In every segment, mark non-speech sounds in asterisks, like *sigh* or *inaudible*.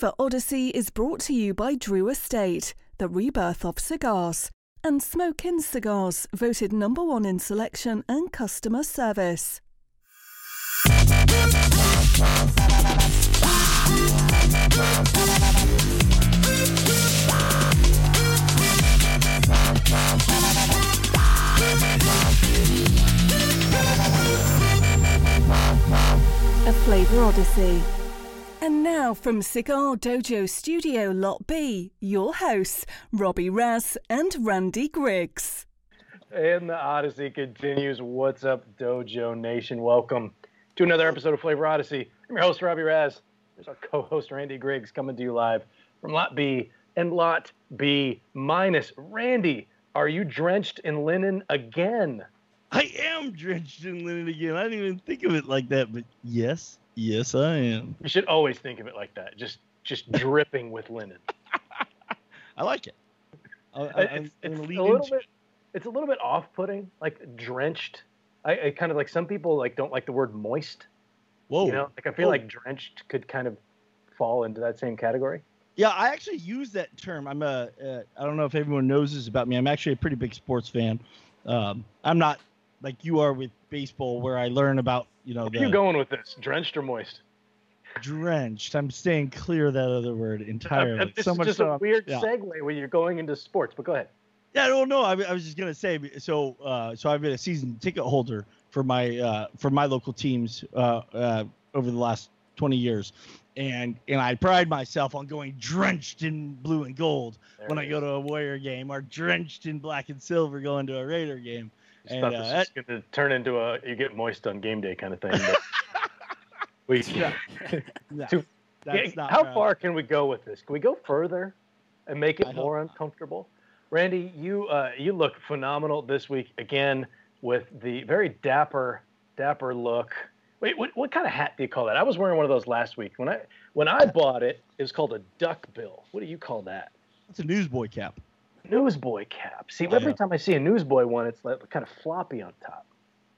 Flavor Odyssey is brought to you by Drew Estate, the rebirth of cigars, and Smoke Inn Cigars, voted number one in selection and customer service. A Flavor Odyssey. And now from Cigar Dojo Studio Lot B, your hosts, Robby Raz and Randy Griggs. And the Odyssey continues. What's up, Dojo Nation? Welcome to another episode of Flavor Odyssey. I'm your host, Robby Raz. There's our co-host, Randy Griggs, coming to you live from Lot B and Lot B minus. Randy, are you drenched in linen again? I am drenched in linen again. I didn't even think of it like that, but yes, yes, I am. You should always think of it like that. Just just *laughs* dripping with linen. *laughs* I like it. I, I, it's, it's a little bit it's a little bit off-putting, like drenched. I, I kind of like some people like don't like the word moist. Whoa. You know, like I feel Whoa. like drenched could kind of fall into that same category. Yeah, I actually use that term. I'm a. Uh, I don't know if everyone knows this about me. I'm actually a pretty big sports fan. Um, I'm not like you are with baseball, where I learn about you know Where are you going with this? Drenched or moist? drenched. I'm staying clear of that other word entirely. Uh, this so is much just a weird yeah. segue when you're going into sports, but go ahead. Yeah, no, no. I, I was just gonna say. So, uh, so I've been a season ticket holder for my uh, for my local teams uh, uh, over the last 20 years, and and I pride myself on going drenched in blue and gold There when I go to a Warrior game, or drenched in black and silver going to a Raider game. Just and, thought uh, this was going to turn into a you get moist on game day kind of thing. But *laughs* we, Yeah. No, *laughs* Too- that's Yeah, how right. far can we go with this? Can we go further and make it I more uncomfortable? Randy, you uh, you look phenomenal this week again with the very dapper dapper look. Wait, what, what kind of hat do you call that? I was wearing one of those last week. When I when I bought it, it was called a duck bill. What do you call that? It's a newsboy cap. Newsboy cap. See, every yeah. time I see a newsboy one, it's like kind of floppy on top.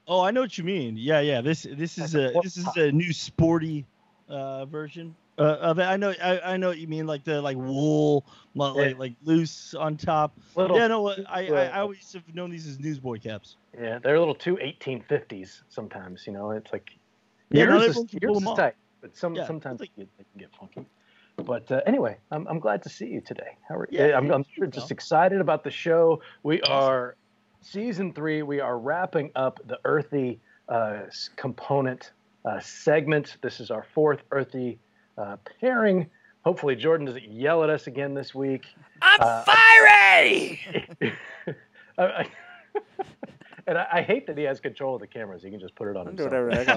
Oh, I know what you mean. Yeah, yeah. This this is Like a this is a new sporty uh, version uh, of it. I know I, I know what you mean. Like the like wool, like Yeah. like, like loose on top. Little, yeah, no. I, I uh, I always have known these as newsboy caps. Yeah, they're a little too 1850s sometimes. You know, it's like Yeah, yours is, yours is tight, but some Yeah, sometimes it's they can get funky. But uh, anyway, I'm, I'm glad to see you today. How are Yeah, I'm, I'm thank you, just pal. excited about the show. We are season three. We are wrapping up the earthy uh, component uh, segment. This is our fourth earthy uh, pairing. Hopefully, Jordan doesn't yell at us again this week. I'm Uh, fiery. *laughs* I- I- *laughs* and I, I hate that he has control of the cameras. He can just put it on I'm doing himself. whatever the heck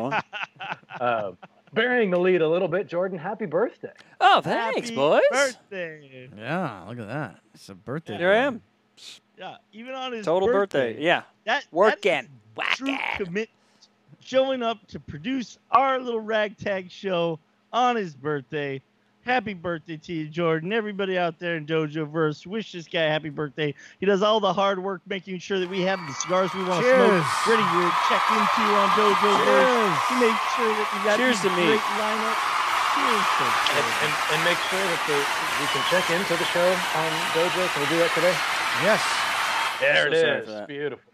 I want. *laughs* Burying the lead a little bit, Jordan. Happy birthday! Oh, thanks, Happy boys. Birthday. Yeah, look at that. It's a birthday. Here I am. Yeah, even on his Total birthday. Yeah. That that Working. is true Whacking. commit showing up to produce our little ragtag show on his birthday. Happy birthday to you, Jordan. Everybody out there in Dojo Verse, wish this guy happy birthday. He does all the hard work making sure that we have the cigars we want to smoke Cheers. ready to check into on Dojo Verse. Cheers. He makes sure that we got Cheers these to me. great lineup. Cheers to And, and, and make sure that the, we can check into the show on Dojo. Can we do that today? Yes. There So it sorry is. for that. Beautiful.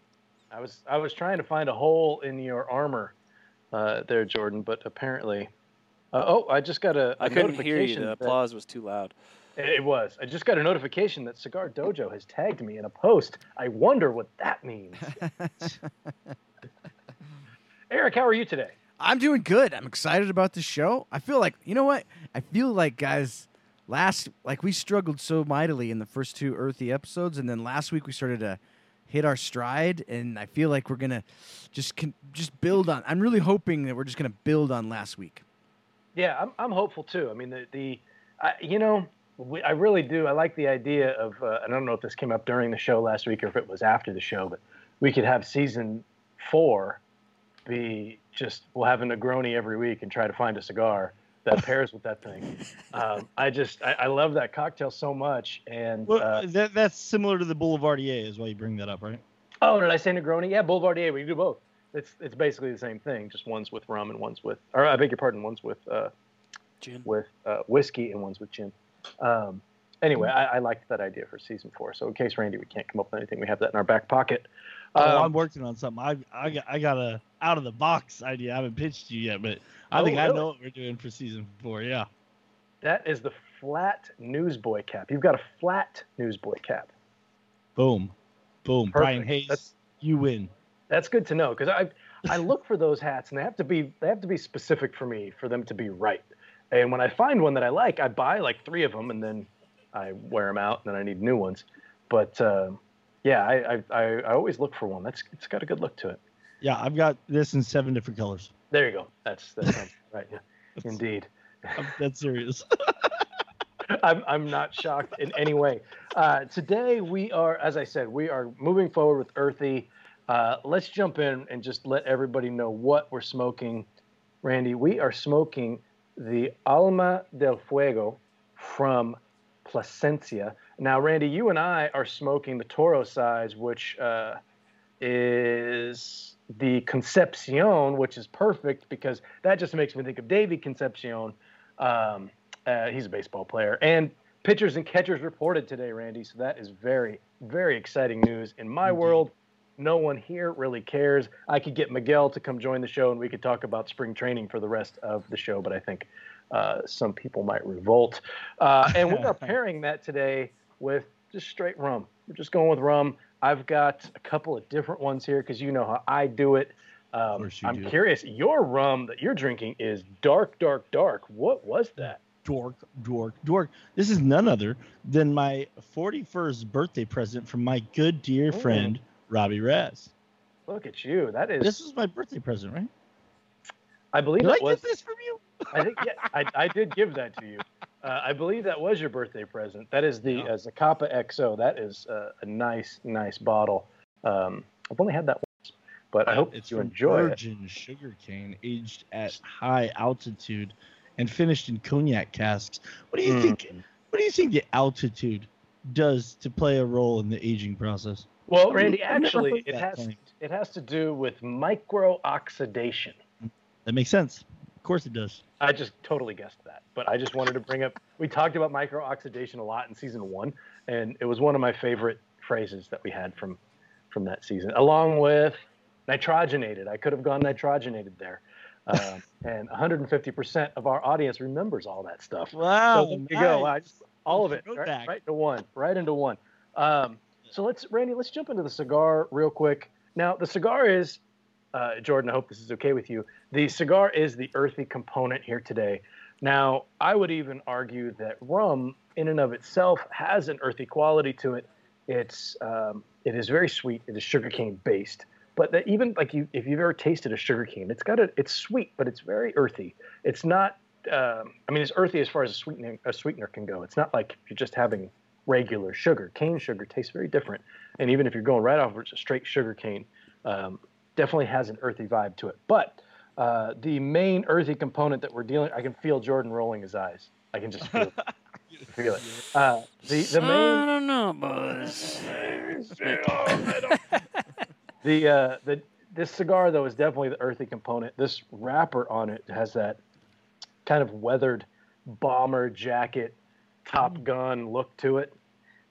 I was I was trying to find a hole in your armor uh, there, Jordan, but apparently. Uh, oh, I just got a, a I couldn't hear you. notification The that- applause was too loud. It was. I just got a notification that Cigar Dojo has tagged me in a post. I wonder what that means. *laughs* Eric, how are you today? I'm doing good. I'm excited about the show. I feel like, you know what? I feel like, guys, last, like we struggled so mightily in the first two Earthy episodes, and then last week we started to hit our stride, and I feel like we're going to just, con- just build on. I'm really hoping that we're just going to build on last week. Yeah, I'm, I'm hopeful too. I mean, the, the I, you know, we, I really do. I like the idea of, uh, and I don't know if this came up during the show last week or if it was after the show, but we could have season four be just we'll have a Negroni every week and try to find a cigar that *laughs* pairs with that thing. Um, I just I, I love that cocktail so much. And Well, uh, that, that's similar to the Boulevardier, is why you bring that up, right? oh, did I say Negroni? Yeah, Boulevardier. We can do both. It's it's basically the same thing. Just one's with rum and one's with, or I beg your pardon, one's with uh, Gin. with uh, whiskey and one's with gin. Um, anyway, I, I liked that idea for season four. So in case Randy, we can't come up with anything, we have that in our back pocket. Oh, Um, I'm working on something. I I got, I got a out of the box idea. I haven't pitched you yet, but I Oh, think I know what we're doing for season four. Yeah. that is the flat newsboy cap. You've got a flat newsboy cap. Boom, boom. Brian Hayes, That's- you win. That's good to know because I I *laughs* look for those hats and they have to be they have to be specific for me for them to be right. And when I find one that I like, I buy like three of them and then I wear them out and then I need new ones. But uh, yeah, I, I I I always look for one. That's it's got a good look to it. Yeah, I've got this in seven different colors. There you go. That's that sounds *laughs* right. Yeah, indeed. I'm dead serious. *laughs* I'm, I'm not shocked in any way. Uh, today, we are, as I said, we are moving forward with Earthy. Uh, let's jump in and just let everybody know what we're smoking. Randy, we are smoking the Alma del Fuego from Plasencia. Now, Randy, you and I are smoking the Toro size, which uh, is the Concepcion, which is perfect because that just makes me think of Davey Concepcion. Um, uh, he's a baseball player. And pitchers and catchers reported today, Randy. So that is very, very exciting news. In my Indeed. world, no one here really cares. I could get Miguel to come join the show and we could talk about spring training for the rest of the show, but I think uh, some people might revolt. Uh, and we are *laughs* pairing that today with just straight rum. We're just going with rum. I've got a couple of different ones here because you know how I do it. Um, I'm do. curious. Your rum that you're drinking is dark, dark, dark. What was that? dork, dork, dork. This is none other than my 41st birthday present from my good dear Mm. friend Robby Raz. Look at you. That is. This was my birthday present, right? I believe Did I that was. get this from you? I think yeah, I, I did give that to you. Uh, I believe that was your birthday present. That is the uh, Zacapa XO. That is uh, a nice, nice bottle. Um, I've only had that once, but I hope it's you enjoy it. virgin sugarcane aged at high altitude and finished in cognac casks. What do you Mm. think? What do you think the altitude does to play a role in the aging process? Well, Randy, actually, it has thing. it has to do with micro oxidation. That makes sense. Of course it does. I just totally guessed that, but I just wanted to bring up. We talked about micro oxidation a lot in season one, and it was one of my favorite phrases that we had from from that season, along with nitrogenated. I could have gone nitrogenated there, *laughs* uh, and 150% of our audience remembers all that stuff. Wow. so there you go. I just, all of it, right, right into one, right into one. Um, so let's, Randy, let's jump into the cigar real quick. Now, the cigar is, uh, Jordan. I hope this is okay with you. The cigar is the earthy component here today. Now, I would even argue that rum, in and of itself, has an earthy quality to it. It's, um, it is very sweet. It is sugarcane based. But that even like you, if you've ever tasted a sugarcane, it's got a, it's sweet, but it's very earthy. It's not um, I mean, it's earthy as far as a sweetener, a sweetener can go. It's not like you're just having regular sugar. Cane sugar tastes very different. And even if you're going right off of just straight sugar cane, um, definitely has an earthy vibe to it. But uh, the main earthy component that we're dealing, I can feel Jordan rolling his eyes. I can just feel, it. *laughs* feel it. Uh, the the I don't know, boys. *laughs* the uh, the this cigar though is definitely the earthy component. This wrapper on it has that kind of weathered bomber jacket, Top Gun look to it.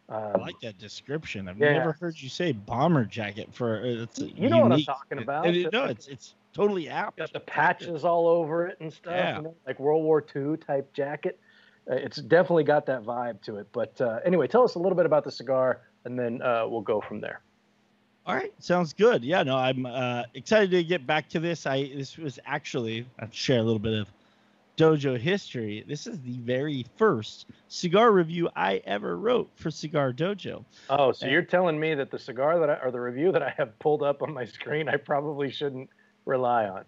I Um, like that description. I've Yeah. never heard you say bomber jacket for uh, it's You know what I'm talking about. it- it- no, it's it's totally apt. got the patches all over it and stuff, Yeah. you know, like World War II type jacket. Uh, it's definitely got that vibe to it. But uh, anyway, tell us a little bit about the cigar, and then uh, we'll go from there. All right, sounds good. Yeah, no, I'm uh, excited to get back to this. I this was actually I'll share a little bit of dojo history. This is the very first cigar review I ever wrote for Cigar Dojo. Oh, so Yeah. you're telling me that the cigar that I, or the review that I have pulled up on my screen, I probably shouldn't rely on.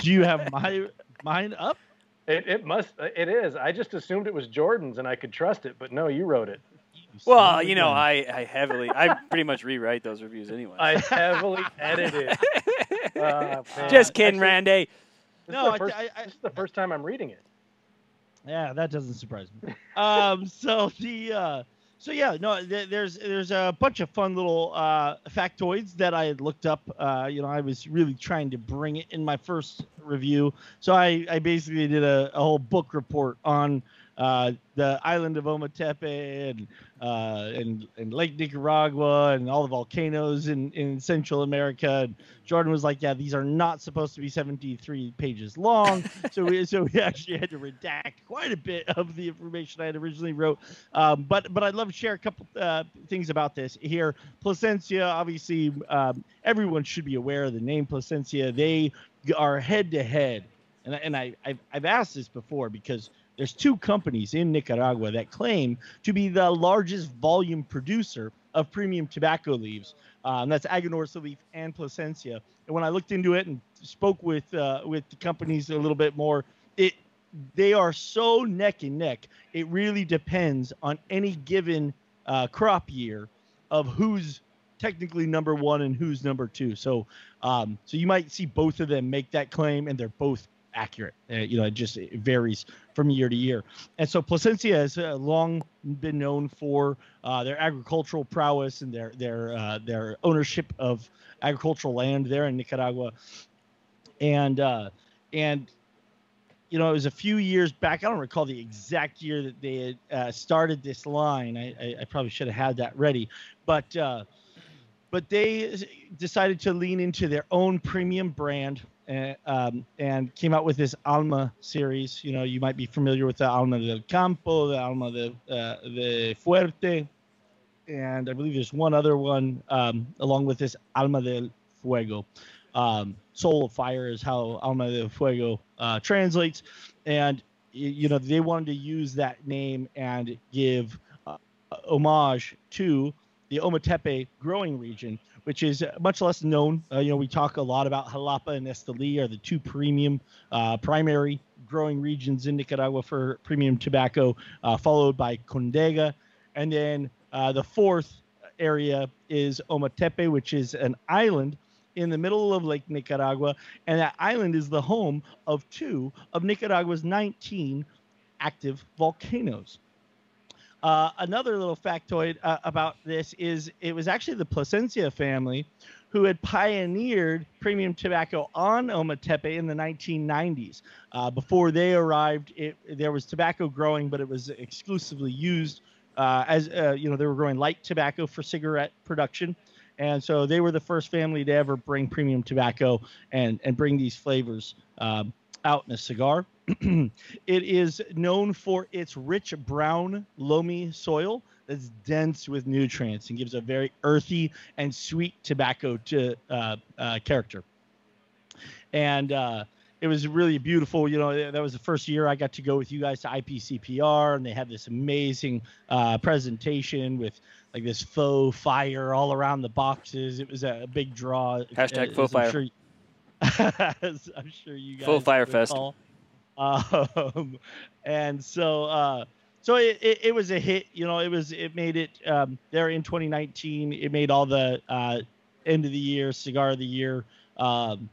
Do you have my mine up? It, it must. It is. I just assumed it was Jordan's and I could trust it, but no, you wrote it. You Well, you know. I, I heavily, I pretty much rewrite those reviews anyway. I heavily edited. Uh. *laughs* Just kidding, Actually, Randy. No, first, I- I- this is the first time I'm reading it. Yeah, that doesn't surprise me. *laughs* um, so the uh, so yeah, no, th- there's there's a bunch of fun little uh, factoids that I had looked up. Uh, you know, I was really trying to bring it in my first review, so I I basically did a, a whole book report on uh, the island of Ometepe and uh, and and Lake Nicaragua and all the volcanoes in in Central America. And Jordan was like, "Yeah, these are not supposed to be 73 pages long." so we so we actually had to redact quite a bit of the information I had originally wrote. Um, but but I'd love to share a couple uh, things about this here. Plasencia, obviously, um, everyone should be aware of the name Plasencia. They are head to head, and and I I've, I've asked this before because there's two companies in Nicaragua that claim to be the largest volume producer of premium tobacco leaves. Um, that's Aganorsa leaf and Plasencia. And when I looked into it and spoke with uh, with the companies a little bit more, it they are so neck and neck. It really depends on any given uh, crop year of who's technically number one and who's number two. So um, so you might see both of them make that claim, and they're both accurate. Uh, you know, it just it varies from year to year. And so Plasencia has uh, long been known for uh, their agricultural prowess and their their uh, their ownership of agricultural land there in Nicaragua. And uh, and you know, it was a few years back. I don't recall the exact year that they had uh, started this line. I, I, I probably should have had that ready, but but they decided to lean into their own premium brand uh, um, and came out with this Alma series. You know, you might be familiar with the Alma del Campo, the Alma de, uh, de Fuerte, and I believe there's one other one um, along with this Alma del Fuego. Um, Soul of Fire is how Alma del Fuego uh, translates, and you know they wanted to use that name and give uh, homage to the Ometepe growing region, which is much less known. Uh, you know, we talk a lot about Jalapa and Esteli are the two premium, uh, primary growing regions in Nicaragua for premium tobacco, uh, followed by Condega, and then uh, the fourth area is Ometepe, which is an island in the middle of Lake Nicaragua, and that island is the home of two of Nicaragua's 19 active volcanoes. Uh, another little factoid uh, about this is it was actually the Plasencia family who had pioneered premium tobacco on Ometepe in the 1990s. Uh, before they arrived, it, there was tobacco growing, but it was exclusively used uh, as uh, you know they were growing light tobacco for cigarette production, and so they were the first family to ever bring premium tobacco and and bring these flavors um, out in a cigar. It is known for its rich brown loamy soil that's dense with nutrients and gives a very earthy and sweet tobacco to uh, uh, character. And uh, it was really beautiful. You know, that was the first year I got to go with you guys to IPCPR, and they had this amazing uh, presentation with like this faux fire all around the boxes. It was a, big draw. Hashtag as faux I'm fire. Sure, *laughs* as I'm sure you guys Full fire fest. Um, *laughs* and so, uh, so it, it, it was a hit. You know, it was it made it um, there in 2019. It made all the uh, end of the year cigar of the year. Um,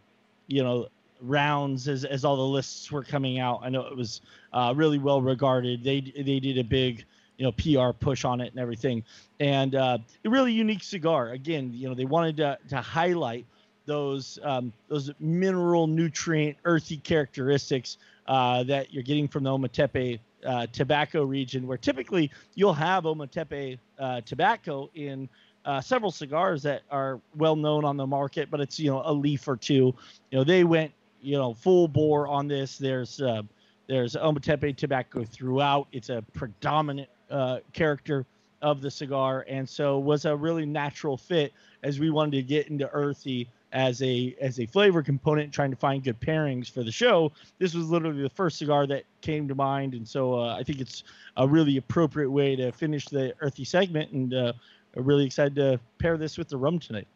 you know, rounds as as all the lists were coming out. I know it was uh, really well regarded. They they did a big you know PR push on it and everything, and uh, a really unique cigar. Again, you know, they wanted to to highlight those um, those mineral nutrient earthy characteristics uh, that you're getting from the Ometepe uh, tobacco region, where typically you'll have Ometepe uh, tobacco in uh, several cigars that are well known on the market, but it's you know a leaf or two. You know they went you know full bore on this. There's uh, there's Ometepe tobacco throughout. It's a predominant uh, character of the cigar, and so was a really natural fit as we wanted to get into earthy as a as a flavor component, trying to find good pairings for the show. This was literally the first cigar that came to mind, and so uh, I think it's a really appropriate way to finish the earthy segment, and uh, really excited to pair this with the rum tonight.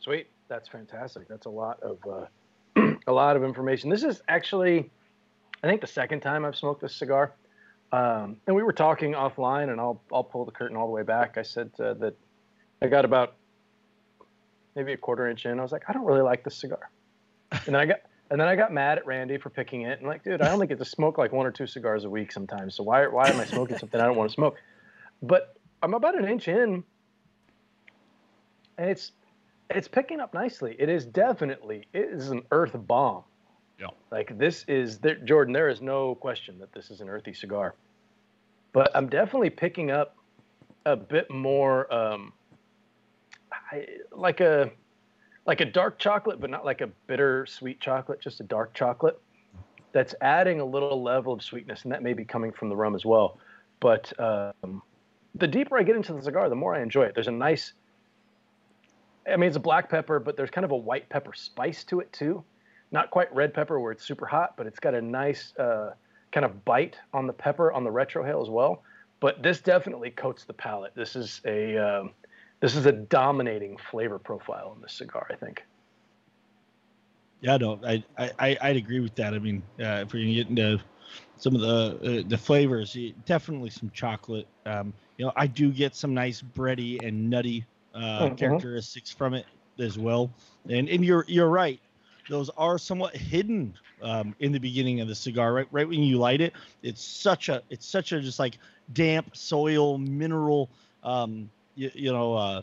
Sweet. That's fantastic. That's a lot of uh, *clears throat* a lot of information. This is actually, I think, the second time I've smoked this cigar. Um, and we were talking offline, and I'll I'll pull the curtain all the way back. I said uh, that I got about maybe a quarter inch in. I was like, I don't really like this cigar. And then I got and then I got mad at Randy for picking it. And like, dude, I only get to smoke like one or two cigars a week sometimes. So why why am I smoking something I don't want to smoke? But I'm about an inch in, and it's it's picking up nicely. It is definitely it is an earth bomb. Yeah. Like this is there, Jordan. There is no question that this is an earthy cigar. But I'm definitely picking up a bit more um, I, like a like a dark chocolate, but not like a bitter sweet chocolate, just a dark chocolate that's adding a little level of sweetness, and that may be coming from the rum as well. But um, the deeper I get into the cigar, the more I enjoy it. There's a nice, I mean, it's a black pepper, but there's kind of a white pepper spice to it too. Not quite red pepper where it's super hot, but it's got a nice uh, kind of bite on the pepper on the retrohale as well. But this definitely coats the palate. This is a um, this is a dominating flavor profile in this cigar, I think. Yeah, no, I, I, I'd agree with that. I mean, uh, if we're gonna get into some of the uh, the flavors, definitely some chocolate. Um, you know, I do get some nice bready and nutty uh, mm-hmm. characteristics from it as well. And and you're you're right; those are somewhat hidden um, in the beginning of the cigar. Right, right when you light it, it's such a it's such a just like damp soil mineral. Um, you, you know uh,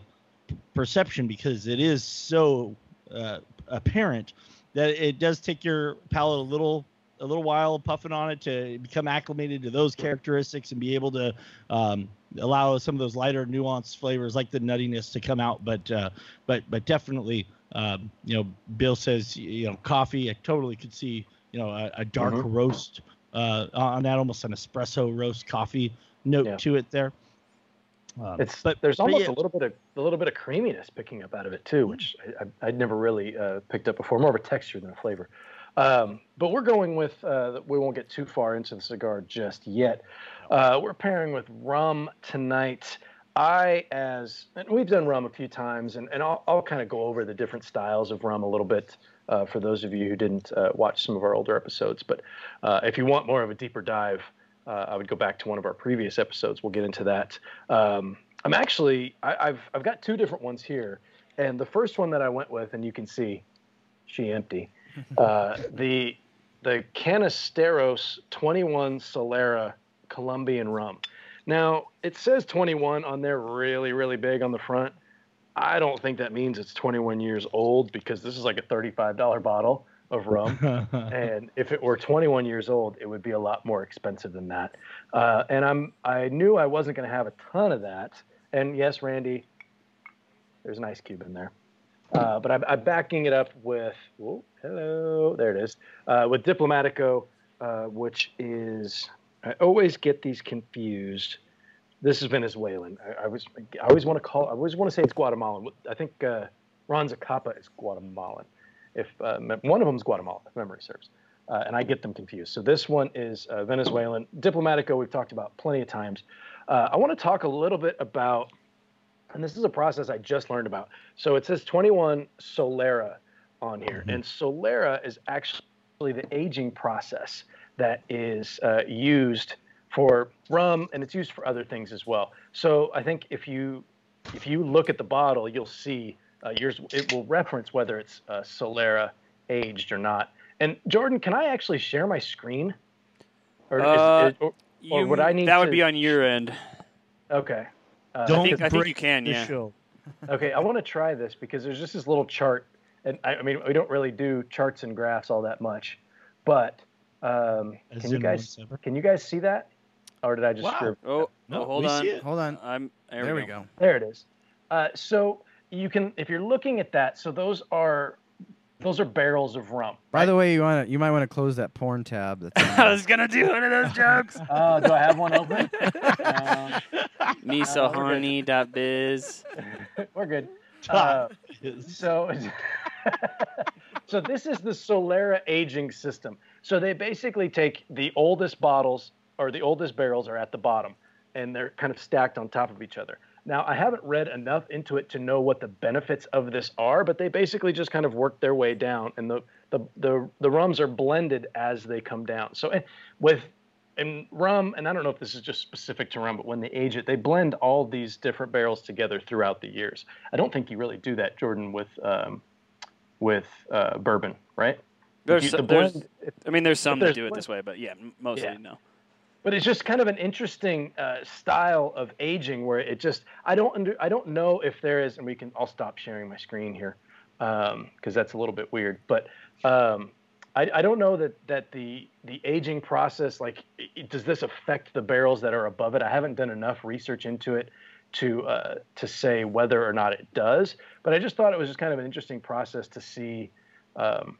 perception because it is so uh, apparent that it does take your palate a little a little while puffing on it to become acclimated to those characteristics and be able to um, allow some of those lighter nuanced flavors like the nuttiness to come out but uh, but but definitely um, you know bill says you know coffee i totally could see you know a, a dark mm-hmm. roast uh, on that almost an espresso roast coffee note yeah. to it there um, it's but there's almost yeah. a little bit of a little bit of creaminess picking up out of it too, which I, would never really uh, picked up before. More of a texture than a flavor. Um, but we're going with uh, we won't get too far into the cigar just yet. Uh, we're pairing with rum tonight. I as and we've done rum a few times, and, and I'll, I'll kind of go over the different styles of rum a little bit uh, for those of you who didn't uh, watch some of our older episodes. But uh, if you want more of a deeper dive uh, I would go back to one of our previous episodes. We'll get into that. Um, I'm actually I, have I've got two different ones here, and the first one that I went with, and you can see, she empty. Uh, *laughs* the the Canisteros 21 Solera Colombian rum. Now it says 21 on there, really really big on the front. I don't think that means it's 21 years old because this is like a $35 bottle of rum. *laughs* and if it were 21 years old, it would be a lot more expensive than that. Uh, and I'm I knew I wasn't going to have a ton of that. And yes, Randy, there's an ice cube in there. Uh, but I'm, I'm, backing it up with oh, hello, there it is, uh, with Diplomatico, uh, which is I always get these confused. This is Venezuelan. I, I was I always want to call I always want to say it's Guatemalan. I think uh, Ron Zacapa is Guatemalan if uh, one of them is Guatemala, if memory serves, uh, and I get them confused. So this one is uh, Venezuelan. Diplomatico, we've talked about plenty of times. Uh, I want to talk a little bit about, and this is a process I just learned about. So it says 21 Solera on here, mm-hmm. and Solera is actually the aging process that is uh, used for rum, and it's used for other things as well. So I think if you if you look at the bottle, you'll see uh, yours it will reference whether it's uh, Solera aged or not. And Jordan, can I actually share my screen? Or, uh, is, or, or would I need that to... would be on your end. Okay. Uh, Don't I think, I think you can. Yeah. Show. okay, I want to try this because there's just this little chart, and I, I, mean we don't really do charts and graphs all that much, but um, can you guys can you guys see that? Or did I just wow. screw? Oh, no, hold on, hold on. I'm there. there we, go. go. There it is. Uh, so you can if you're looking at that. So those are those are barrels of rum. By right? the way, you want to you might want to close that porn tab. *laughs* I was gonna do one of those jokes. Oh, *laughs* uh, do I have one open? um, *laughs* Me so horny we're good. Uh, so, so this is the Solera aging system. So they basically take the oldest bottles or the oldest barrels are at the bottom, and they're kind of stacked on top of each other. Now, I haven't read enough into it to know what the benefits of this are, but they basically just kind of work their way down, and the the the, the rums are blended as they come down. So with and rum, and I don't know if this is just specific to rum, but when they age it, they blend all these different barrels together throughout the years. I don't think you really do that, Jordan, with um, with uh, bourbon, right? There's, the blend, I mean, there's some that do it this way, but yeah, mostly yeah. no. But it's just kind of an interesting uh, style of aging where it just I don't under, I don't know if there is, and we can I'll stop sharing my screen here because um, that's a little bit weird. But um, I, I, don't know that that the the aging process like it, does this affect the barrels that are above it? I haven't done enough research into it to uh, to say whether or not it does. But I just thought it was just kind of an interesting process to see um,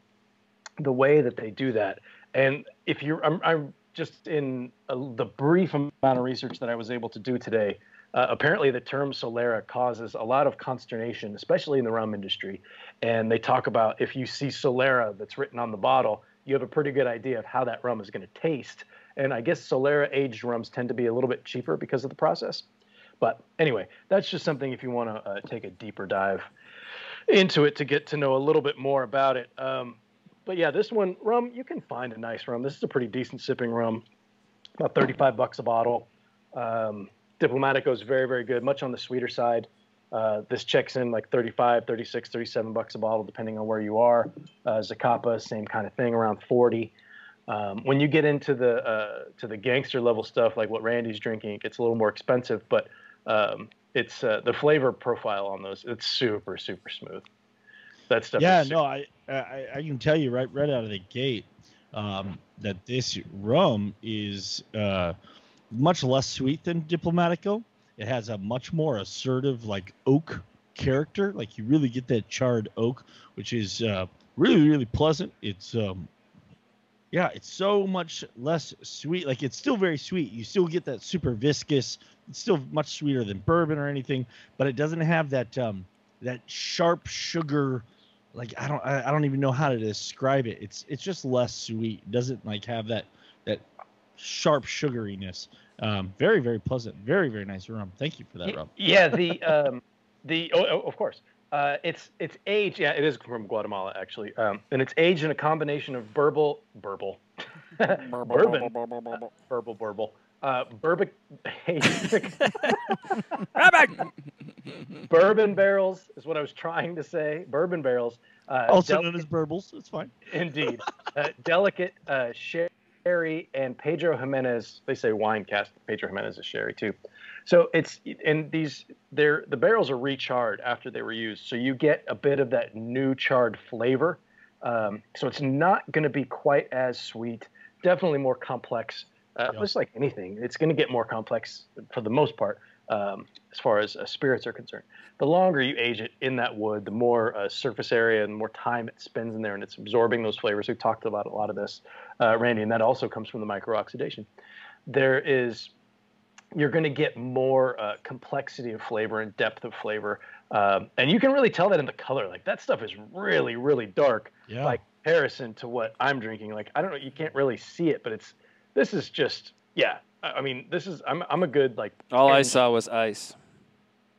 the way that they do that. And if you're, I'm, I'm just in a, the brief amount of research that I was able to do today. Uh, apparently, the term Solera causes a lot of consternation, especially in the rum industry. And they talk about if you see Solera that's written on the bottle, you have a pretty good idea of how that rum is going to taste. And I guess Solera aged rums tend to be a little bit cheaper because of the process. But anyway, that's just something if you want to uh, take a deeper dive into it to get to know a little bit more about it. Um, but yeah, this one rum you can find a nice rum. This is a pretty decent sipping rum, about 35 bucks a bottle. Um, Diplomatico is very very good, much on the sweeter side. Uh, this checks in like 35, 36, 37 bucks a bottle, depending on where you are. Uh, Zacapa, same kind of thing, around 40. Um, when you get into the uh, to the gangster level stuff, like what Randy's drinking, it gets a little more expensive. But um, it's uh, the flavor profile on those. It's super super smooth. That stuff. Yeah, no, I, I I can tell you right right out of the gate um, that this rum is uh, much less sweet than Diplomatico. It has a much more assertive like oak character. Like you really get that charred oak, which is uh, really really pleasant. It's um, yeah, it's so much less sweet. Like it's still very sweet. You still get that super viscous. It's still much sweeter than bourbon or anything, but it doesn't have that um, that sharp sugar like I don't I, I don't even know how to describe it. It's it's just less sweet. It doesn't like have that that sharp sugariness. Um, very very pleasant. Very very nice rum. Thank you for that rum. Yeah, the um, the oh, oh, of course. Uh, it's it's aged. Yeah, it is from Guatemala actually, um, and it's aged in a combination of burble, burble, *laughs* bourbon, burble, burble, uh, *laughs* bourbon, bourbon barrels is what I was trying to say. Bourbon barrels. Uh, also delicate, known as burbles. It's fine. Indeed. Uh, delicate uh, sherry and Pedro Ximénez. They say wine cast. Pedro Ximénez is sherry too. So it's and these they're the barrels are recharred after they were used, so you get a bit of that new charred flavor. Um, so it's not going to be quite as sweet. Definitely more complex. Uh, Just like anything, it's going to get more complex for the most part um, as far as uh, spirits are concerned. The longer you age it in that wood, the more uh, surface area and more time it spends in there, and it's absorbing those flavors. We've talked about a lot of this, uh, Randy, and that also comes from the micro oxidation. There is you're going to get more uh, complexity of flavor and depth of flavor, um, and you can really tell that in the color. Like that stuff is really, really dark yeah. by comparison to what I'm drinking. Like I don't know, you can't really see it, but it's this is just yeah, I mean, this is I'm I'm a good like. All I saw was ice.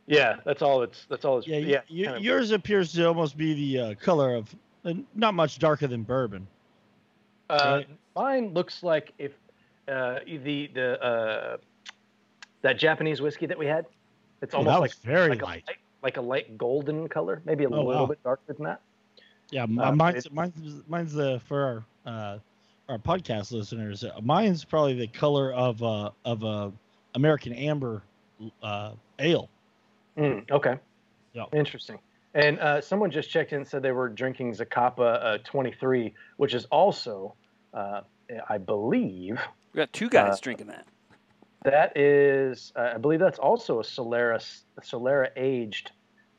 Yeah, that's all. It's that's all. It's, yeah, yeah. You, yours appears to almost be the uh, color of uh, not much darker than bourbon. Uh, right? Mine looks like if uh, the the uh, that Japanese whiskey that we had. It's almost like very like light. A, like a light golden color, maybe a oh, little wow. bit darker than that. Yeah, uh, mine's, mine's mine's the for our our podcast listeners, uh, mine's probably the color of uh, of a American Amber uh, ale. Mm, okay. Yeah. Interesting. And uh, someone just checked in and said they were drinking Zacapa uh, 23, which is also, uh, I believe. We got two guys drinking that. That is, I believe that's also a Solera Solera aged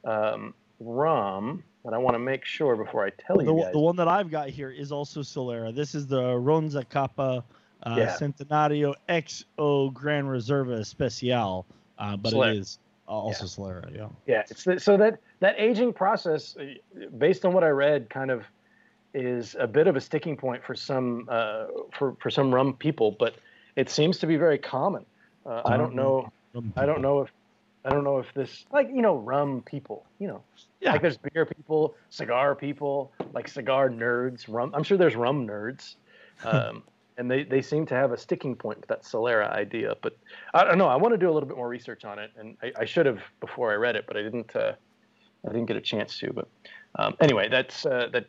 um, rum but I want to make sure before I tell the, you guys. The one that I've got here is also Solera. This is the Ron Zacapa uh, yeah. Centenario XO Gran Reserva Especial, uh, but Solera. it is also yeah. Solera. Yeah. Yeah. It's the, so that that aging process, uh, based on what I read, kind of is a bit of a sticking point for some uh, for for some rum people, but it seems to be very common. Uh, I don't know. I don't know if I don't know if this like you know rum people, you know, yeah. like there's beer people, cigar people, like cigar nerds. Rum. I'm sure there's rum nerds, um, and they they seem to have a sticking point with that Solera idea. But I don't know. I want to do a little bit more research on it, and I, I should have before I read it, but I didn't. Uh, I didn't get a chance to. But Um, anyway, that's uh, that.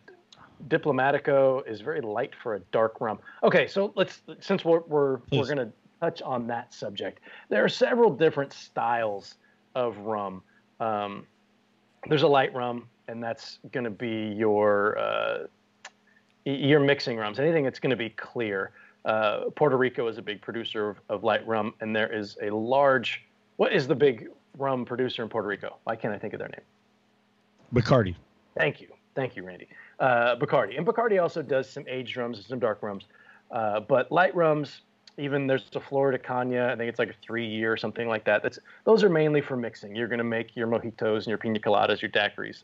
Diplomatico is very light for a dark rum. Okay, so let's since we're we're, we're going to touch on that subject. There are several different styles of rum. Um, there's a light rum, and that's going to be your uh, your mixing rums. Anything that's going to be clear. Uh, Puerto Rico is a big producer of, of, light rum, and there is a large. What is the big rum producer in Puerto Rico? Why can't I think of their name? Bacardi. Thank you, thank you, Randy. Uh, Bacardi, and Bacardi also does some aged rums and some dark rums, uh, but light rums. Even there's a Flor de Caña. I think it's like a three year or something like that. That's those are mainly for mixing. You're going to make your mojitos and your pina coladas, your daiquiris,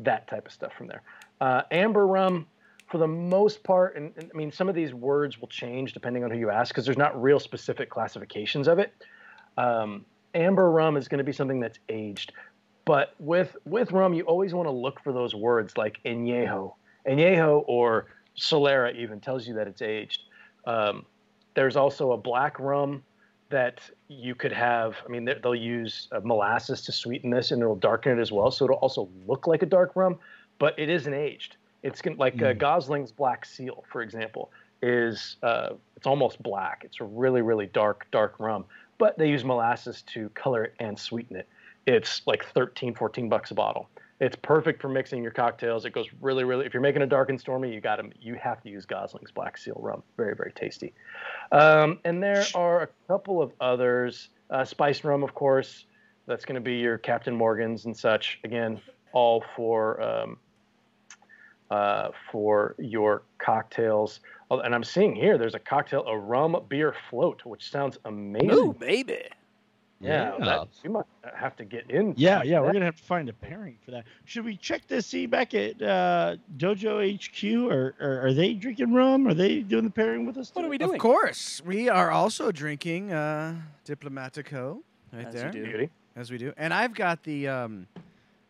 that type of stuff from there. Uh, amber rum for the most part, and, and, I mean, some of these words will change depending on who you ask because there's not real specific classifications of it. Um, amber rum is going to be something that's aged, but with with rum, you always want to look for those words like añejo, añejo, or solera even tells you that it's aged. Um, there's also a black rum that you could have. I mean, they'll use uh, molasses to sweeten this, and it'll darken it as well, so it'll also look like a dark rum, but it isn't aged. It's like mm. uh, Gosling's Black Seal, for example, is uh, it's almost black. It's a really really dark dark rum, but they use molasses to color it and sweeten it. It's like 13, 14 bucks a bottle. It's perfect for mixing your cocktails. It goes really, really. If you're making a dark and stormy, you got to you have to use Gosling's Black Seal rum. Very, very tasty. Um, and there are a couple of others. Uh, spice rum, of course. That's going to be your Captain Morgans and such. Again, all for um, uh, for your cocktails. Oh, and I'm seeing here there's a cocktail, a rum beer float, which sounds amazing. Ooh, baby. Yeah, yeah. That, we might have to get in. Yeah, yeah, that. we're gonna have to find a pairing for that. Should we check to see back at uh, Dojo HQ, or, or, are they drinking rum? Are they doing the pairing with us? What are we doing? Of course, we are also drinking uh, Diplomatico right As there. do. As we do, and I've got the um,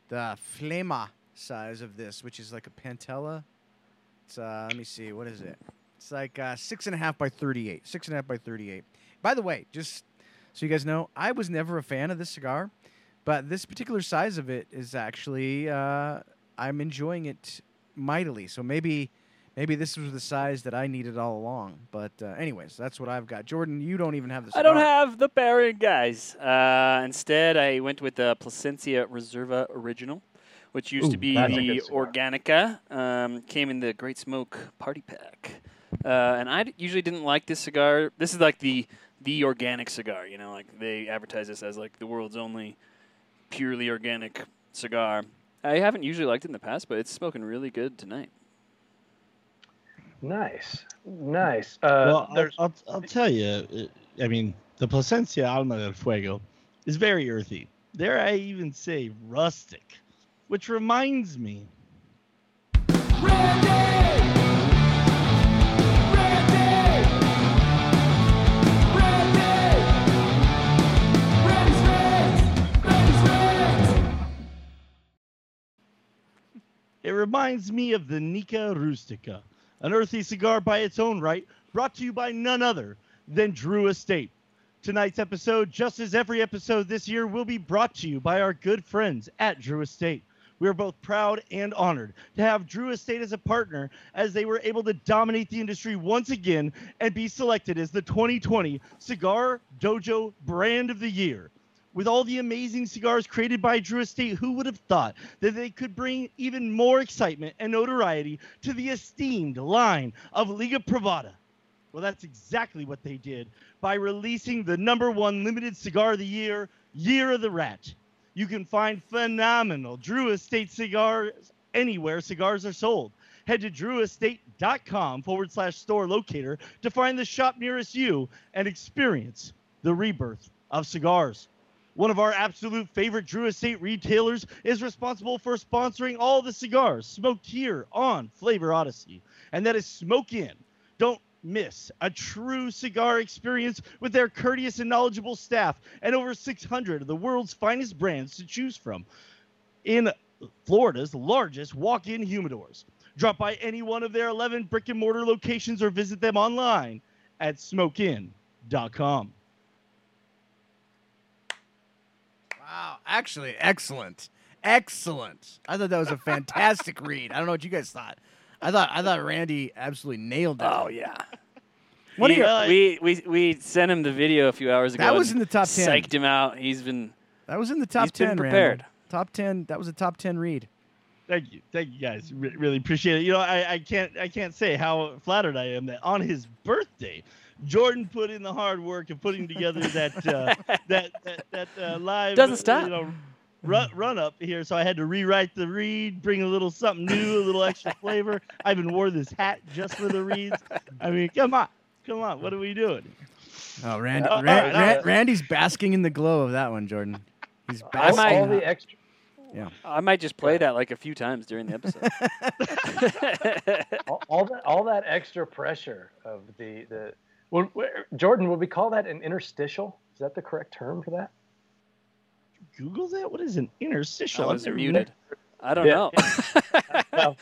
the Flama size of this, which is like a Pantella. It's uh, let me see, what is it? It's like uh, six and a half by thirty-eight. Six and a half by thirty-eight. By the way, just so you guys know, I was never a fan of this cigar, but this particular size of it is actually uh, I'm enjoying it mightily. So maybe maybe this was the size that I needed all along. But uh, anyways, that's what I've got. Jordan, you don't even have the. I don't have the pairing, guys. Uh, instead, I went with the Plasencia Reserva Original which used Ooh, to be the Organica, um, came in the Great Smoke Party Pack. Uh, and I d- usually didn't like this cigar. This is like the the organic cigar, you know, like they advertise this as like the world's only purely organic cigar. I haven't usually liked it in the past, but it's smoking really good tonight. Nice, nice. Uh, well, I'll, I'll, I'll, tell you. I mean, the Plasencia Alma del Fuego is very earthy. There, I even say rustic. Which reminds me. Randy! It reminds me of the Nica Rustica, an earthy cigar by its own right, brought to you by none other than Drew Estate. Tonight's episode, just as every episode this year, will be brought to you by our good friends at Drew Estate. We are both proud and honored to have Drew Estate as a partner as they were able to dominate the industry once again and be selected as the 2020 Cigar Dojo Brand of the Year. With all the amazing cigars created by Drew Estate, who would have thought that they could bring even more excitement and notoriety to the esteemed line of Liga Privada? Well, that's exactly what they did by releasing the number one limited cigar of the year, Year of the Rat. You can find phenomenal Drew Estate cigars anywhere cigars are sold. Head to drewestate.com forward slash store locator to find the shop nearest you and experience the rebirth of cigars. One of our absolute favorite Drew Estate retailers is responsible for sponsoring all the cigars smoked here on Flavor Odyssey, and that is Smoke Inn. Don't miss a true cigar experience with their courteous and knowledgeable staff and over 600 of the world's finest brands to choose from in Florida's largest walk in humidors. Drop by any one of their 11 brick and mortar locations or visit them online at smokeinn.com. Wow, actually, excellent. excellent. I thought that was a fantastic *laughs* read. I don't know what you guys thought. I thought I thought Randy absolutely nailed it. Oh yeah. What we, are your- we we we sent him the video a few hours ago. That was in the top 10. Psyched him out. He's been That was in the top He's been ten. prepared. Randall. Top ten. That was a top ten read. Thank you, thank you guys. Re- really appreciate it. You know, I, I can't I can't say how flattered I am that on his birthday, Jordan put in the hard work of putting together that uh, *laughs* that that, that uh, live Doesn't stop. You know, run, run up here. So I had to rewrite the read, bring a little something new, a little extra *laughs* flavor. I even wore this hat just for the reads. I mean, come on, come on. What are we doing? Oh, Randy, Uh, Ran- all right, all right. Randy's basking in the glow of that one, Jordan. He's all, basking. might- all the that. extra. I might just play that like a few times during the episode. *laughs* all, all that all that extra pressure of the the would, where- Jordan would we call that an interstitial? Is that the correct term for that? Google that. What is an interstitial? I I've was never- muted. I don't Yeah. know. *laughs* Well,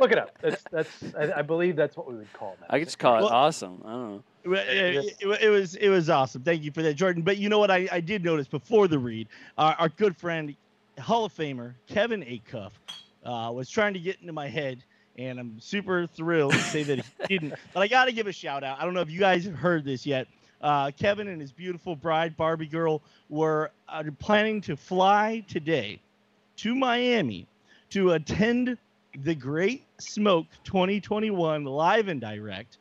look it up. That's that's I, I believe that's what we would call that. I could just call it Well- awesome. I don't know. Well, it, it was it was awesome. Thank you for that, Jordan. But you know what? I, I did notice before the read, our, our good friend, Hall of Famer Kevin Acuff, uh, was trying to get into my head, and I'm super thrilled to say that he *laughs* didn't. But I got to give a shout out. I don't know if you guys have heard this yet. Uh, Kevin and his beautiful bride Barbie girl were uh, planning to fly today to Miami to attend the Great Smoke 2021 live and direct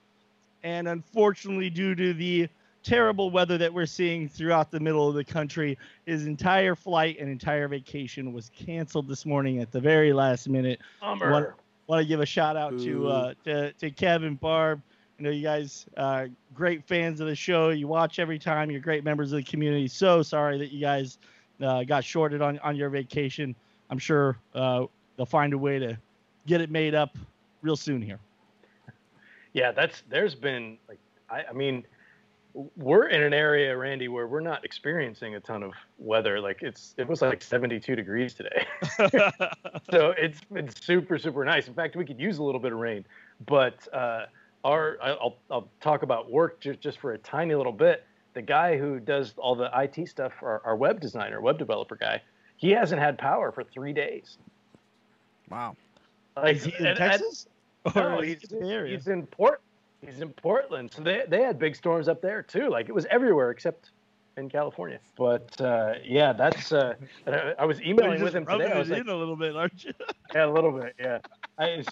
and unfortunately due to the terrible weather that we're seeing throughout the middle of the country his entire flight and entire vacation was canceled this morning at the very last minute Bummer. What- want to give a shout out to uh to, to kevin barb. You know you guys uh great fans of the show. You watch every time. You're great members of the community. So sorry that you guys uh, got shorted on on your vacation. I'm sure uh they'll find a way to get it made up real soon here. Yeah, that's there's been like I, I mean we're in an area, Randy, where we're not experiencing a ton of weather. Like it's it was like 72 degrees today. *laughs* so it's it's super super nice. In fact, we could use a little bit of rain. But uh, our I'll I'll talk about work just just for a tiny little bit. The guy who does all the IT stuff, our, our web designer, web developer guy, he hasn't had power for three days. Wow. Like Is he in Texas? no, Or he's, is he in the he's in Port. He's in Portland, so they they had big storms up there too. Like it was everywhere except in California. But uh, yeah, that's. Uh, I, I was emailing with him today. I was like, in a little bit, aren't you? *laughs* yeah, a little bit, yeah. I,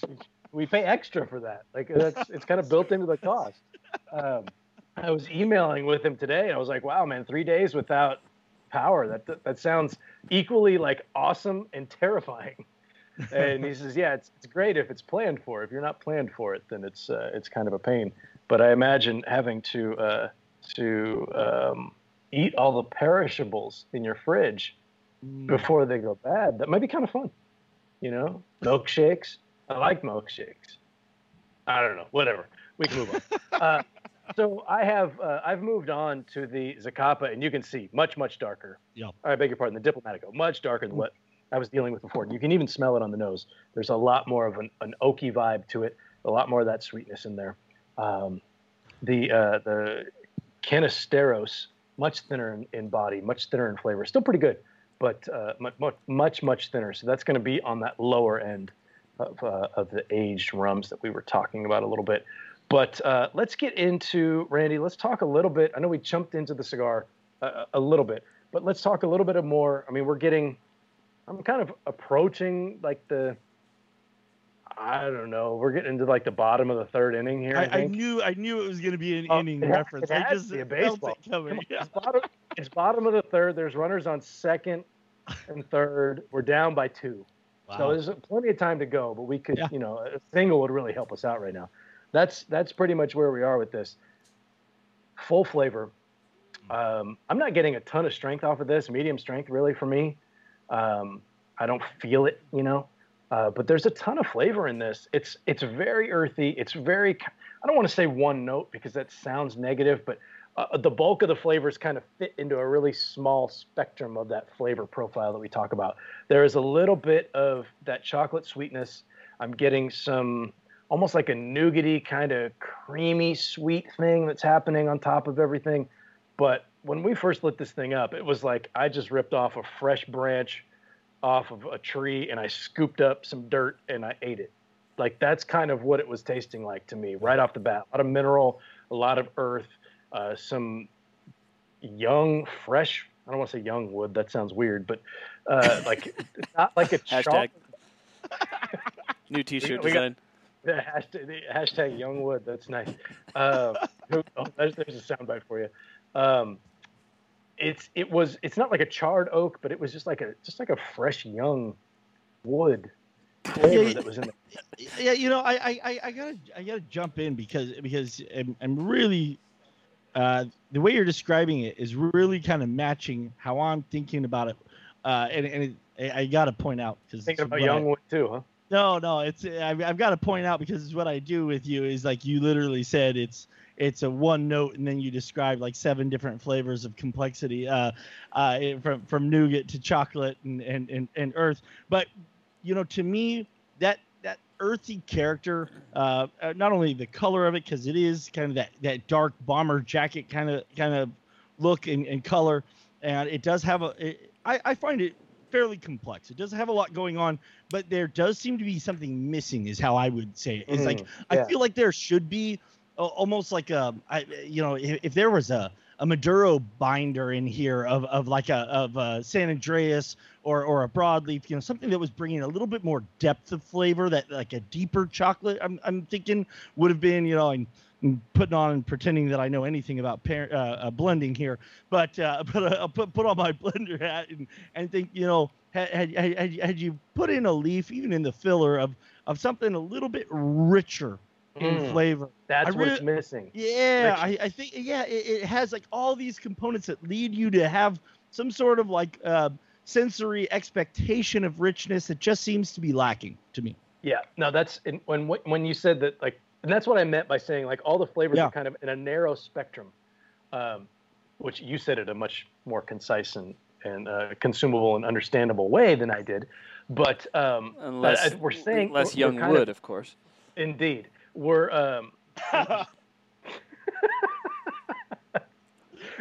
we pay extra for that. Like that's it's kind of built into the cost. Um, I was emailing with him today, and I was like, "Wow, man, three days without power. That that, that sounds equally like awesome and terrifying." And he says, "Yeah, it's, it's great if it's planned for. If you're not planned for it, then it's uh, it's kind of a pain. But I imagine having to uh, to um, eat all the perishables in your fridge before they go bad. That might be kind of fun. You know, milkshakes. I like milkshakes. I don't know. Whatever. We can move on. *laughs* uh, so I have uh, I've moved on to the Zacapa, and you can see much much darker. Yep. I beg your pardon. The Diplomatico, much darker than what I was dealing with before. You can even smell it on the nose. There's a lot more of an, an oaky vibe to it. A lot more of that sweetness in there. Um, the uh, the Canisteros, much thinner in, in body, much thinner in flavor. Still pretty good, but uh, much, much much thinner. So that's going to be on that lower end of, uh, of the aged rums that we were talking about a little bit. But uh, let's get into Randy. Let's talk a little bit. I know we jumped into the cigar a, a little bit, but let's talk a little bit of more. I mean, we're getting. I'm kind of approaching like the. I don't know. We're getting into like the bottom of the third inning here. I, I, I knew I knew it was going to be an Oh, inning it reference. it I just be a baseball. it coming. On, Yeah. It's bottom, it's bottom of the third. There's runners on second and third. We're down by two. Wow. So there's plenty of time to go, but we could, Yeah. you know, a single would really help us out right now. That's that's pretty much where we are with this. Full flavor. Um, I'm not getting a ton of strength off of this. Medium strength, really, for me. Um, I don't feel it, you know. Uh, but there's a ton of flavor in this. It's it's very earthy. It's very. I don't want to say one note because that sounds negative, but uh, the bulk of the flavors kind of fit into a really small spectrum of that flavor profile that we talk about. There is a little bit of that chocolate sweetness. I'm getting some almost like a nougaty kind of creamy sweet thing that's happening on top of everything. But when we first lit this thing up, it was like I just ripped off a fresh branch off of a tree and I scooped up some dirt and I ate it. Like that's kind of what it was tasting like to me right off the bat. A lot of mineral, a lot of earth, uh, some young, fresh. I don't want to say young wood. That sounds weird, but uh, *laughs* like not like a hashtag. *laughs* New T-shirt we, we design. the hashtag, the hashtag young wood. That's nice. Uh, oh, there's, there's a soundbite for you. Um, it's it was it's not like a charred oak, but it was just like a just like a fresh young wood flavor yeah, that was in there. *laughs* Yeah, you know, I, I, I gotta I gotta jump in because because I'm, I'm really uh, the way you're describing it is really kind of matching how I'm thinking about it, uh, and and it, I gotta point out because thinking about young wood too, huh? No, no, it's I've, I've got to point out because it's what I do with you is like you literally said it's it's a one note and then you describe like seven different flavors of complexity uh, uh, from from nougat to chocolate and, and and and earth but you know to me that that earthy character uh, uh not only the color of it because it is kind of that that dark bomber jacket kind of kind of look and, and color and it does have a it, I, I find it fairly complex it does have a lot going on but there does seem to be something missing is how i would say it. it's mm, like yeah. i feel like there should be almost like a, I, you know, if, there was a, a Maduro binder in here of, of like a of a San Andrés or or a broadleaf, you know, something that was bringing a little bit more depth of flavor, that like a deeper chocolate. I'm I'm thinking would have been, you know, I'm putting on and pretending that I know anything about par- uh, uh, blending here, but uh, *laughs* but uh, I'll put put on my *laughs* blender hat and and think, you know, had, had, had, had you put in a leaf, even in the filler of of something a little bit richer in mm, flavor. That's really, what's missing. Yeah, I, I, think yeah, it, it, has like all these components that lead you to have some sort of like uh, sensory expectation of richness that just seems to be lacking to me. Yeah, no, that's in, when when you said that like, and that's what I meant by saying like all the flavors yeah. are kind of in a narrow spectrum, um, which you said it a much more concise and and uh, consumable and understandable way than I did. But um, unless but, uh, we're saying less young wood, of, of course. Indeed were um, *laughs*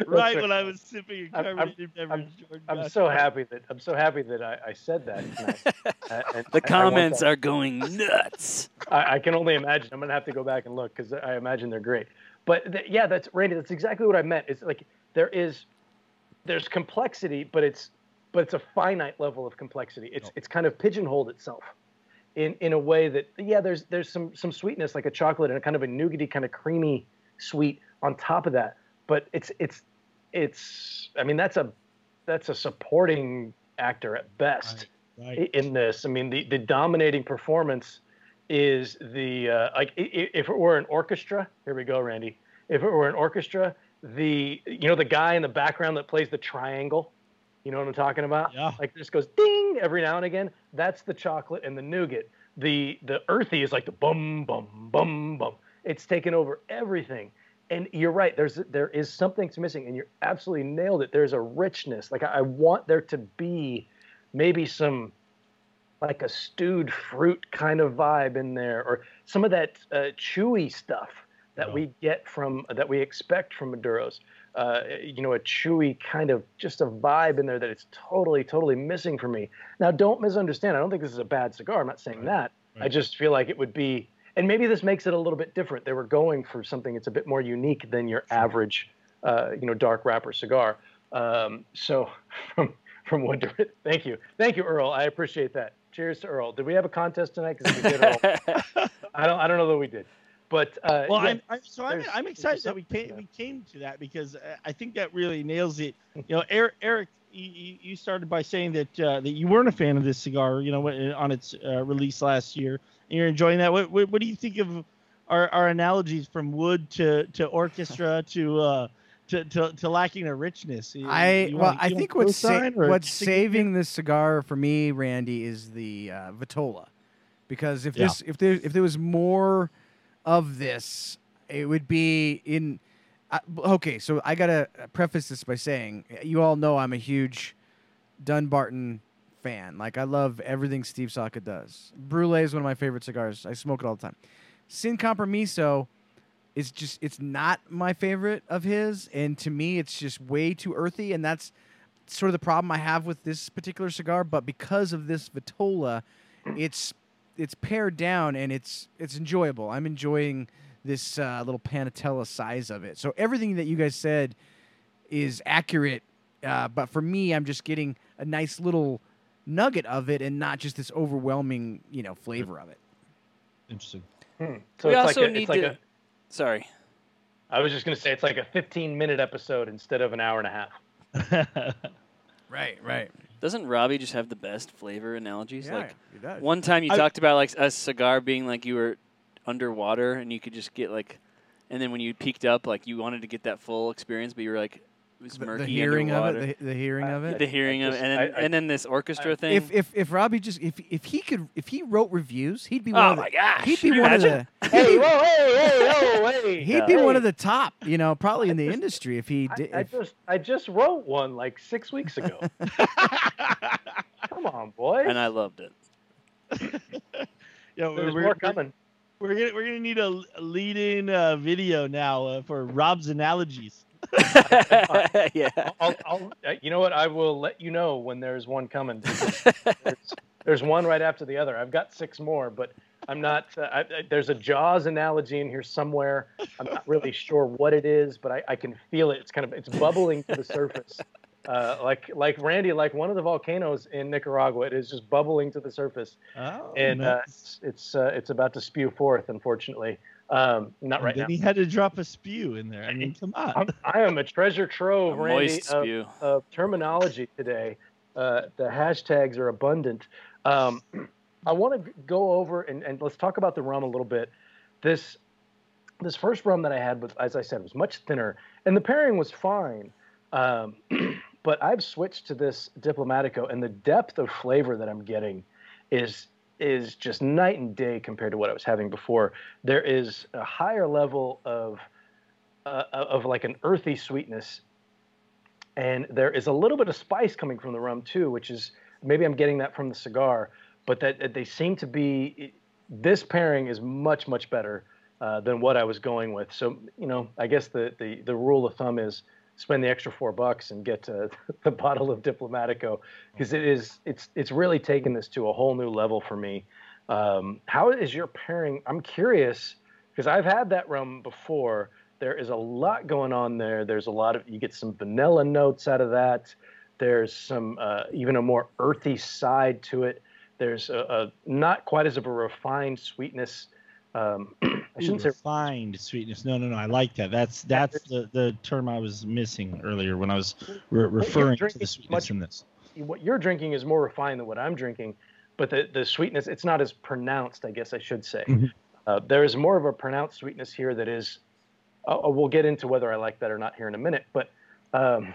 right when I was sipping a carbonated I'm, beverage. I'm, I'm so happy that I'm so happy that I, I said that. uh, *laughs* the comments are going nuts. I, I, can only imagine. I'm gonna have to go back and look because I imagine they're great. But th- yeah, that's Randy. That's exactly what I meant. It's like there is there's complexity, but it's but it's a finite level of complexity. It's no. it's kind of pigeonholed itself in in a way that yeah, there's there's some some sweetness like a chocolate and a kind of a nougaty kind of creamy sweet on top of that. But it's it's it's I mean that's a that's a supporting actor at best right, right. in this. I mean the the dominating performance is the uh, like if it were an orchestra. Here we go, Randy. If it were an orchestra, the you know the guy in the background that plays the triangle you know what I'm talking about? Yeah. Like this goes ding every now and again. That's the chocolate and the nougat. The the earthy is like the bum bum bum bum. It's taken over everything. And you're right. There's there is something's missing, and you absolutely nailed it. There's a richness. Like I, I want there to be maybe some like a stewed fruit kind of vibe in there, or some of that uh, chewy stuff that yeah. we get from that we expect from Maduros uh, you know, a chewy kind of just a vibe in there that it's totally, totally missing for me. Now, don't misunderstand. I don't think this is a bad cigar. I'm not saying right. that. Right. I just feel like it would be, and maybe this makes it a little bit different. They were going for something that's a bit more unique than your average, uh, you know, dark wrapper cigar. Um, so, *laughs* from from Wood, *laughs* thank you, thank you, Earl. I appreciate that. Cheers to Earl. Did we have a contest tonight? Because we did, Earl. *laughs* I don't, I don't know that we did. But uh, well, yeah, I'm, I'm, so I'm, I'm excited that we came we came to that because uh, I think that really nails it. *laughs* You know, Eric, Eric you, you started by saying that uh, that you weren't a fan of this cigar, you know, on its uh, release last year, and you're enjoying that. What, what, what do you think of our, our analogies from wood to to orchestra *laughs* to uh, to, to, to, lacking a richness. You, I you well, I think what's sa- what's saving this cigar for me, Randy, is the uh, Vitola, because if yeah. this if there if there was more of this, it would be in. Uh, okay, so I gotta preface this by saying you all know I'm a huge Dunbarton fan. Like I love everything Steve Saka does. Brulee is one of my favorite cigars. I smoke it all the time. Sin Compromiso is just it's not my favorite of his, and to me it's just way too earthy, and that's sort of the problem I have with this particular cigar. But because of this Vitola, it's it's pared down and it's it's enjoyable. I'm enjoying this uh, little Panatella size of it. So everything that you guys said is accurate. Uh, but for me, I'm just getting a nice little nugget of it and not just this overwhelming, you know, flavor of it. Interesting. Hmm. So we it's also like a, need it's like to. a, Sorry. I was just going to say it's like a 15 minute episode instead of an hour and a half. *laughs* Right, right. Doesn't Robby just have the best flavor analogies? Yeah, like he does. one time you I- talked about like a cigar being like you were underwater and you could just get like, and then when you peaked up, like you wanted to get that full experience, but you were like it was the, murky the hearing underwater. of it, the, the hearing Uh, of it. the hearing of it, and then, I- I- and then this orchestra thing. if if if Robby just if if he could if he wrote reviews, he'd be oh one of my the, gosh! he'd be you one imagine? of the hey, whoa, hey, hey, whoa, hey. *laughs* he'd be hey, one of the top, you know, probably in the industry if he did. I if- just I just wrote one like six weeks ago. *laughs* Come on, boys. and I loved it. Yeah, There's we're, more coming. We're gonna we're gonna need a, a lead-in uh, video now uh, for Rob's analogies. *laughs* yeah. I'll, I'll, uh, you know what? I will let you know when there's one coming. There's, there's one right after the other. I've got six more, but I'm not. Uh, I, I, there's a Jaws analogy in here somewhere. I'm not really sure what it is, but I, I can feel it. It's kind of it's bubbling to the surface, uh, like like Randy, like one of the volcanoes in Nicaragua. It is just bubbling to the surface, Oh, and uh, it's it's, uh, it's about to spew forth. Unfortunately, um, not And right then now. he had to drop a spew in there. I mean, *laughs* come on. I'm, I am a treasure trove, A Randy, moist of, of terminology today. Uh, the hashtags are abundant. Um, I want to go over and, and let's talk about the rum a little bit. This this first rum that I had was, as I said, was much thinner, and the pairing was fine. Um, *clears throat* but I've switched to this Diplomatico, and the depth of flavor that I'm getting is is just night and day compared to what I was having before. There is a higher level of uh, of like an earthy sweetness, and there is a little bit of spice coming from the rum too, which is maybe I'm getting that from the cigar, but that, that they seem to be. This pairing is much much better uh, than what I was going with. So you know, I guess the the the rule of thumb is spend the extra four bucks and get *laughs* the bottle of Diplomatico because it is it's it's really taken this to a whole new level for me. Um, how is your pairing? I'm curious because I've had that rum before. There is a lot going on there. There's a lot of you get some vanilla notes out of that. There's some uh, even a more earthy side to it. There's a, a not quite as of a refined sweetness. Um, *clears throat* I shouldn't say refined sweetness. No, no, no. I like that. That's that's the, the term I was missing earlier when I was re- referring to the sweetness much- in this. what you're drinking is more refined than what I'm drinking, but the, the sweetness it's not as pronounced, I guess I should say. Mhm. Uh, there is more of a pronounced sweetness here that is. Uh, we'll get into whether I like that or not here in a minute, but um,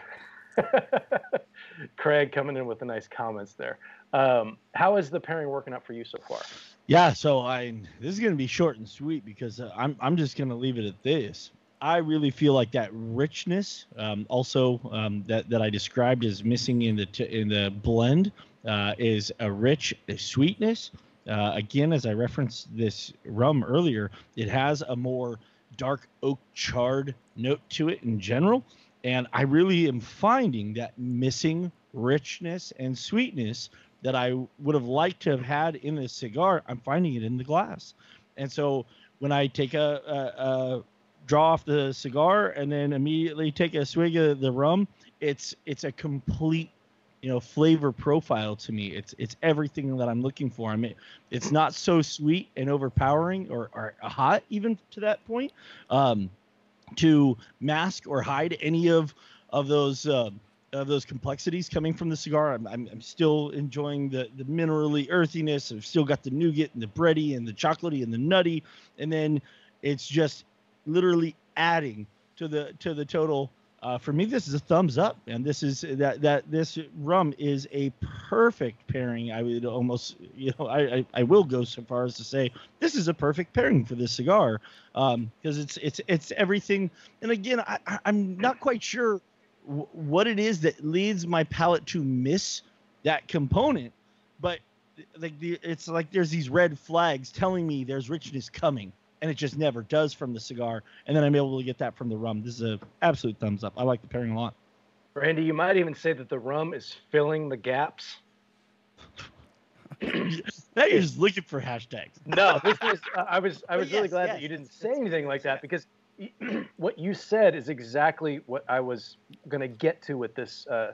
*laughs* Craig coming in with the nice comments there. Um, how is the pairing working out for you so far? Yeah, so I this is gonna be short and sweet because uh, I'm I'm just gonna leave it at this. I really feel like that richness, um, also um, that that I described as missing in the t- in the blend, uh, is a rich sweetness. Uh, again, as I referenced this rum earlier, it has a more dark oak charred note to it in general, and I really am finding that missing richness and sweetness that I would have liked to have had in this cigar, I'm finding it in the glass. And so when I take a, a, a draw off the cigar and then immediately take a swig of the rum, it's it's a complete you know flavor profile to me. It's it's everything that I'm looking for. I mean, it's not so sweet and overpowering or, or hot even to that point um, to mask or hide any of of those. Uh, of those complexities coming from the cigar. I'm, I'm, I'm still enjoying the, the minerally earthiness. I've still got the nougat and the bready and the chocolatey and the nutty. And then it's just literally adding to the to the total. Uh, for me, this is a thumbs up, and this is that that this rum is a perfect pairing. I would almost, you know, I, I, I will go so far as to say this is a perfect pairing for this cigar because um, it's it's it's everything. And again, I, I- I'm not quite sure w- what it is that leads my palate to miss that component but like the, it's like there's these red flags telling me there's richness coming and it just never does from the cigar and then i'm able to get that from the rum this is a absolute thumbs up i like the pairing a lot Randy, you might even say that the rum is filling the gaps. *laughs* now you're just looking for hashtags. No, this was. Uh, I was. I was But really glad yes, that you didn't say anything like that because *clears throat* what you said is exactly what I was going to get to with this, uh,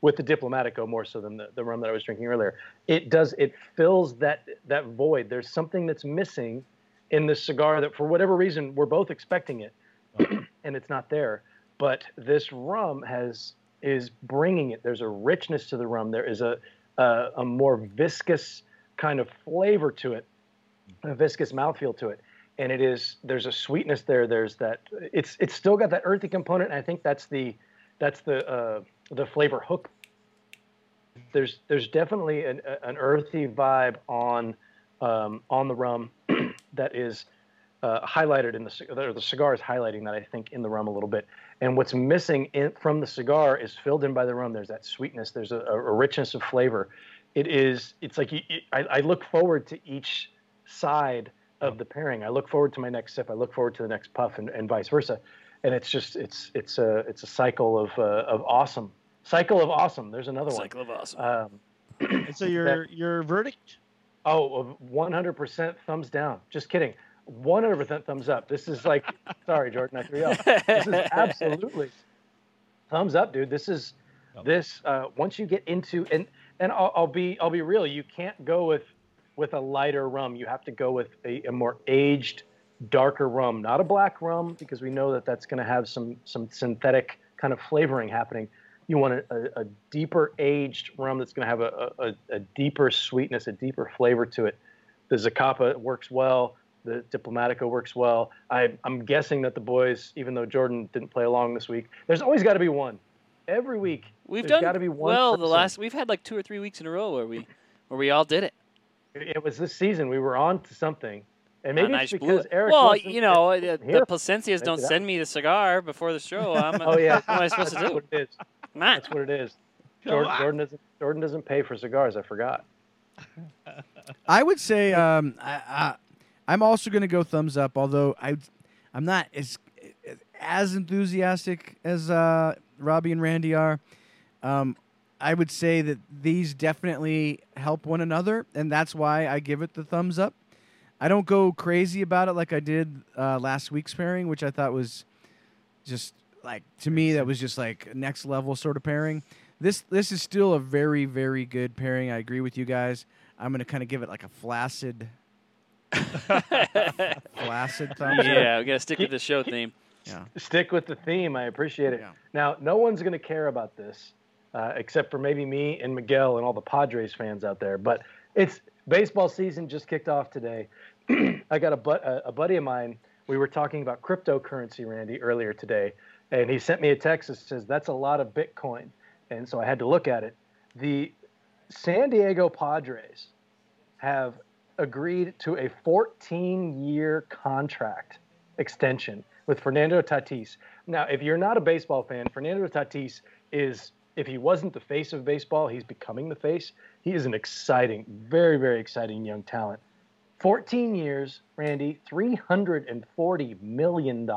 with the Diplomatico more so than the, the rum that I was drinking earlier. It does. It fills that that void. There's something that's missing in this cigar that, for whatever reason, we're both expecting it, *clears throat* and it's not there. But this rum has is bringing it. There's a richness to the rum. There is a a, a more viscous kind of flavor to it, a viscous mouthfeel to it, and it is there's a sweetness there. There's that it's it's still got that earthy component. And I think that's the that's the uh, the flavor hook. There's there's definitely an, an earthy vibe on um, on the rum *clears throat* that is uh, highlighted in the or the cigar is highlighting that I think in the rum a little bit. And what's missing in, from the cigar is filled in by the rum. There's that sweetness. There's a, a richness of flavor. It is. It's like you, I, I look forward to each side of the pairing. I look forward to my next sip. I look forward to the next puff, and, and vice versa. And it's just it's it's a it's a cycle of uh, of awesome. Cycle of awesome. There's another one. Cycle of awesome. Um, *clears throat* so your your verdict? Oh, 100% thumbs down. Just kidding. 100% thumbs up. This is like, *laughs* sorry, Jordan, I threw you off. This is *laughs* absolutely thumbs up, dude. This is this. Uh, once you get into and and I'll, I'll be I'll be real. You can't go with with a lighter rum. You have to go with a, a more aged, darker rum, not a black rum, because we know that that's going to have some some synthetic kind of flavoring happening. You want a, a, a deeper aged rum that's going to have a, a, a deeper sweetness, a deeper flavor to it. The Zacapa works well. The Diplomatico works well. I, I'm guessing that the boys, even though Jordan didn't play along this week, there's always got to be one. Every week, We've done got to be one. well. The last we've had like two or three weeks in a row where we where we all did it. It was this season. We were on to something, and And maybe I it's because it. Eric. Well, wasn't- you know, the, the. Plasencias don't send me the cigar before the show. I'm, *laughs* Oh yeah, what am I supposed to That's do? what it is. Matt, That's what it is. Jordan. Jordan doesn't. Jordan doesn't pay for cigars. I forgot. *laughs* I would say um, I, I, I'm also going to go thumbs up, although I, I'm not as as enthusiastic as uh, Robby and Randy are. Um, I would say that these definitely help one another, and that's why I give it the thumbs up. I don't go crazy about it like I did uh, last week's pairing, which I thought was just like to me that was just like next level sort of pairing. This this is still a very very good pairing. I agree with you guys. I'm gonna kind of give it like a flaccid, *laughs* flaccid thumbs up. yeah, we gotta stick with the show theme. Yeah. Stick with the theme. I appreciate it. Yeah. Now, no one's going to care about this, uh, except for maybe me and Miguel and all the Padres fans out there. But it's baseball season just kicked off today. *clears throat* I got a, bu- a, buddy of mine. We were talking about cryptocurrency, Randy, earlier today, and he sent me a text that says that's a lot of Bitcoin, and so I had to look at it. The San Diego Padres have agreed to a 14-year contract extension with Fernando Tatis. Now, if you're not a baseball fan, Fernando Tatis is, if he wasn't the face of baseball, he's becoming the face. He is an exciting, very, very exciting young talent. 14 years, Randy, $340 million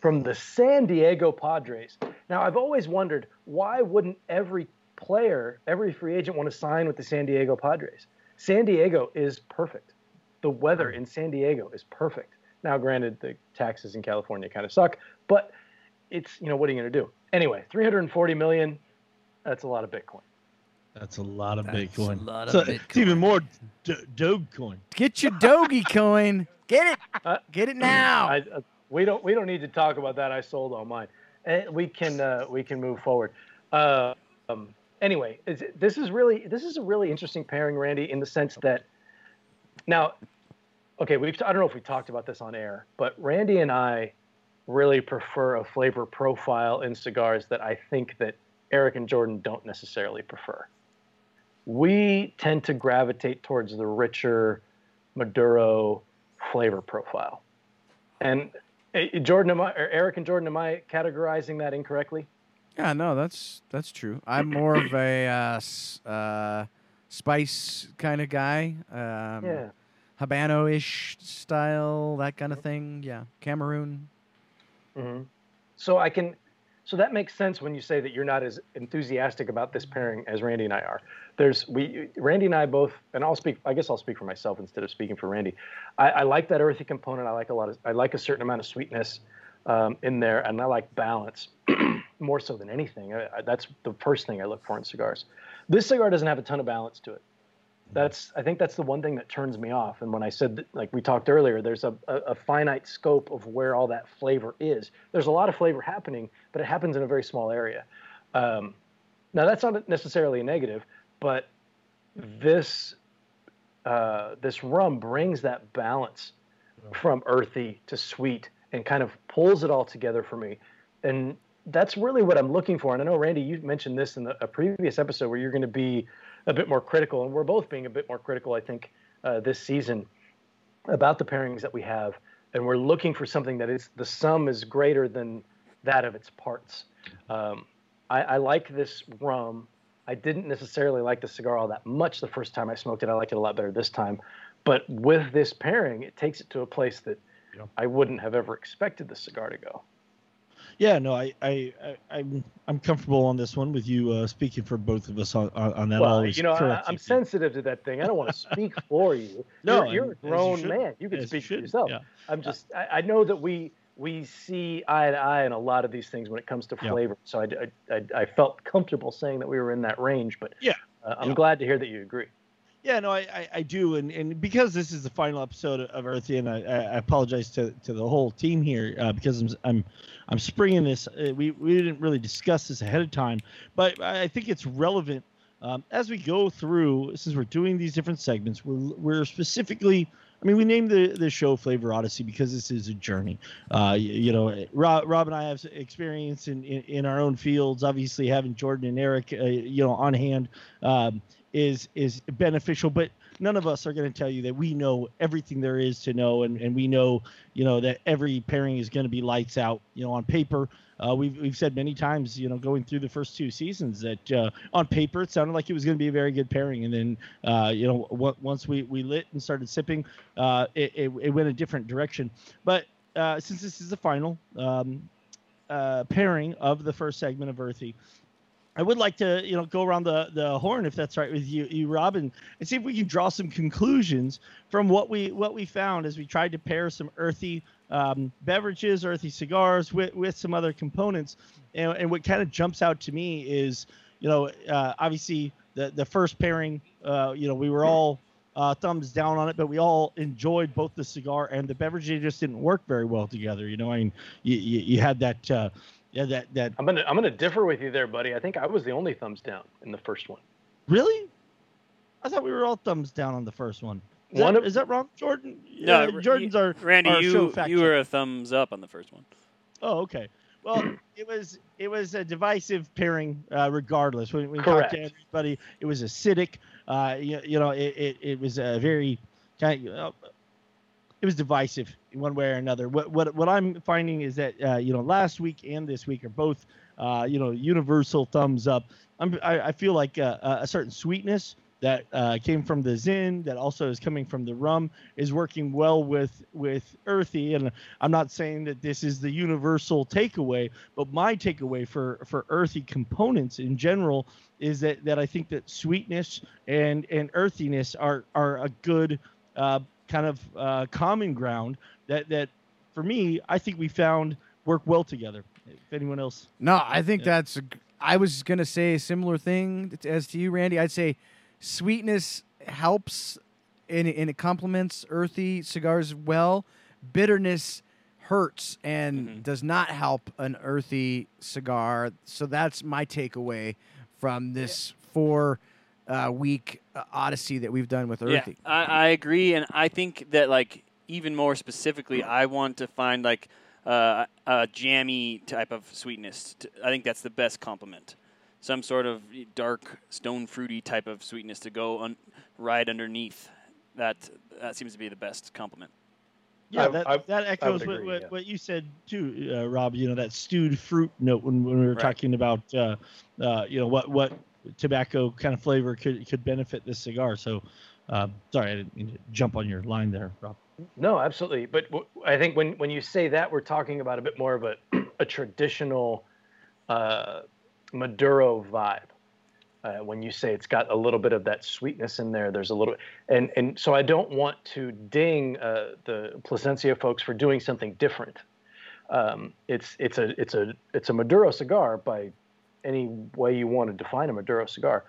from the San Diego Padres. Now, I've always wondered why wouldn't every player, every free agent want to sign with the San Diego Padres? San Diego is perfect. The weather in San Diego is perfect. Now, granted, the taxes in California kind of suck, but it's you know what are you going to do? Anyway, 340 million. That's a lot of Bitcoin. That's a lot of That's Bitcoin. a lot of So It's even more do- Dogecoin. Get your Doge *laughs* coin. Get it. Uh, Get it now. I, uh, we don't we don't need to talk about that. I sold all mine. And we can uh, we can move forward. Uh, um, anyway, is, this is really this is a really interesting pairing, Randy, in the sense that now, okay, we I don't know if we talked about this on air, but Randy and I really prefer a flavor profile in cigars that I think that Eric and Jordan don't necessarily prefer. We tend to gravitate towards the richer Maduro flavor profile. And eh, Jordan, am I, or Eric and Jordan, am I categorizing that incorrectly? Yeah, no, that's that's true. I'm more of a uh, uh, spice kind of guy. Um, yeah. Habano-ish style, that kind of thing. Yeah, Cameroon. Hmm So I can, So that makes sense when you say that you're not as enthusiastic about this pairing as Randy and I are. There's we Randy and I both, and I'll speak. I guess I'll speak for myself instead of speaking for Randy. I, I like that earthy component. I like a lot of. I like a certain amount of sweetness um, in there, and I like balance *clears throat* more so than anything. I, I, that's the first thing I look for in cigars. This cigar doesn't have a ton of balance to it that's I think that's the one thing that turns me off. And when I said that, like we talked earlier, there's a, a, a, finite scope of where all that flavor is. There's a lot of flavor happening, but it happens in a very small area. Um, now that's not necessarily a negative, but this uh, this rum brings that balance from earthy to sweet and kind of pulls it all together for me. And that's really what I'm looking for. And I know Randy, you mentioned this in the, a previous episode where you're going to be a bit more critical, and we're both being a bit more critical, I think, uh, this season about the pairings that we have, and we're looking for something that is the sum is greater than that of its parts. Um, I, I, like this rum. I didn't necessarily like the cigar all that much the first time I smoked it. I liked it a lot better this time, but with this pairing, it takes it to a place that I wouldn't have ever expected the cigar to go. Yeah, no, I, I, I, I'm, I'm comfortable on this one with you uh, speaking for both of us on, on that. Well, you know, I, am sensitive to that thing. I don't want to speak for you. *laughs* no, you're, you're a grown you man. You can speak for yourself. Yeah. I'm just, I, I, know that we we see eye to eye in a lot of these things when it comes to flavor. Yeah. So I, I, I, felt comfortable saying that we were in that range. But yeah, uh, I'm yeah. glad to hear that you agree. Yeah, no, I, I, I, do, and, and because this is the final episode of Earthy, and I, I apologize to, to the whole team here uh, because I'm, I'm I'm springing this. Uh, we we didn't really discuss this ahead of time, but I think it's relevant um, as we go through. Since we're doing these different segments, we're we're specifically. I mean, we named the, the show Flavor Odyssey because this is a journey. Uh, you, you, know, Rob, Rob and I have experience in, in, in, our own fields. Obviously, having Jordan and Eric, uh, you know, on hand. Um, is is beneficial but none of us are going to tell you that we know everything there is to know and, and we know you know that every pairing is going to be lights out. You know on paper uh, we've, we've said many times you know going through the first two seasons that uh, on paper it sounded like it was going to be a very good pairing and then uh, you know w- once we, we lit and started sipping uh, it, it, it, went a different direction. But uh, since this is the final um, uh, pairing of the first segment of earthy I would like to, you know, go around the, the horn if that's right with you, you Robin, and see if we can draw some conclusions from what we what we found as we tried to pair some earthy um, beverages, earthy cigars with, with some other components. And, and what kind of jumps out to me is, you know, uh, obviously the the first pairing, uh, you know, we were all uh, thumbs down on it, but we all enjoyed both the cigar and the beverage. They just didn't work very well together. You know, I mean, you, you, you had that uh, yeah, that that. I'm gonna I'm gonna differ with you there, buddy. I think I was the only thumbs down in the first one. Really? I thought we were all thumbs down on the first one. Is, one that, of, is that wrong, Jordan? No, uh, Jordan's our Randy. Our you you were a thumbs up on the first one. Oh, okay. Well, *clears throat* it was it was a divisive pairing, uh, regardless. When we talked to everybody, it was acidic. Uh, you, you know, it, it, it was a very kind of, it was divisive in one way or another. What what what I'm finding is that uh, you know last week and this week are both uh, you know universal thumbs up. I'm, I, I feel like uh, a certain sweetness that uh, came from the Zin that also is coming from the rum is working well with with earthy and I'm not saying that this is the universal takeaway but my takeaway for for earthy components in general is that that I think that sweetness and and earthiness are are a good uh, kind of uh, common ground that that for me I think we found work well together. If anyone else, no, I think yeah. that's. A, I was gonna say a similar thing as to you, Randy. I'd say sweetness helps and, and it complements earthy cigars well. Bitterness hurts and mm-hmm. does not help an earthy cigar. So that's my takeaway from this four uh, week uh, odyssey that we've done with Earthy. Yeah, I, I, agree, and I think that like even more specifically, I want to find like uh, a jammy type of sweetness. I think that's the best compliment. Some sort of dark stone fruity type of sweetness to go un- right underneath. That that seems to be the best compliment. Yeah, that, I, that echoes agree, what, yeah. what, you said too, uh, Rob. You know that stewed fruit note when, when we were right. talking about uh, uh, you know what what tobacco kind of flavor could could benefit this cigar. So, uh, sorry, I didn't jump on your line there, Rob. No, absolutely. But w- I think when when you say that, we're talking about a bit more of a *clears throat* a traditional uh, Maduro vibe. Uh, when you say it's got a little bit of that sweetness in there, there's a little, and and so I don't want to ding uh, the Plasencia folks for doing something different. Um, it's it's a it's a it's a Maduro cigar by any way you want to define a Maduro cigar,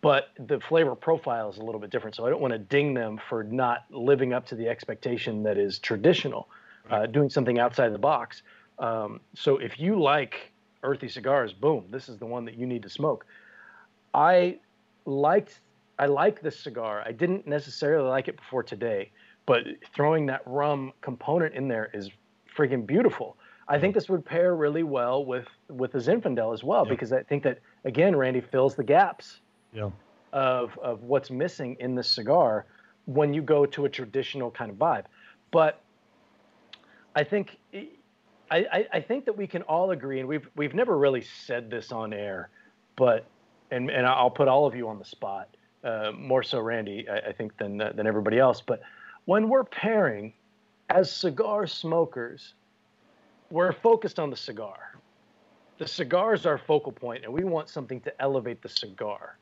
but the flavor profile is a little bit different. So I don't want to ding them for not living up to the expectation that is traditional, uh, doing something outside the box. Um, so if you like earthy cigars, boom, this is the one that you need to smoke. I liked I like this cigar. I didn't necessarily like it before today, but throwing that rum component in there is freaking beautiful. I think this would pair really well with with the Zinfandel as well, yeah. because I think that again, Randy fills the gaps yeah. of of what's missing in this cigar when you go to a traditional kind of vibe. But I think I, I think that we can all agree, and we've we've never really said this on air, but and and I'll put all of you on the spot, uh, more so Randy, I, I think than uh, than everybody else. But when we're pairing, as cigar smokers, we're focused on the cigar. The cigar is our focal point, and we want something to elevate the cigar.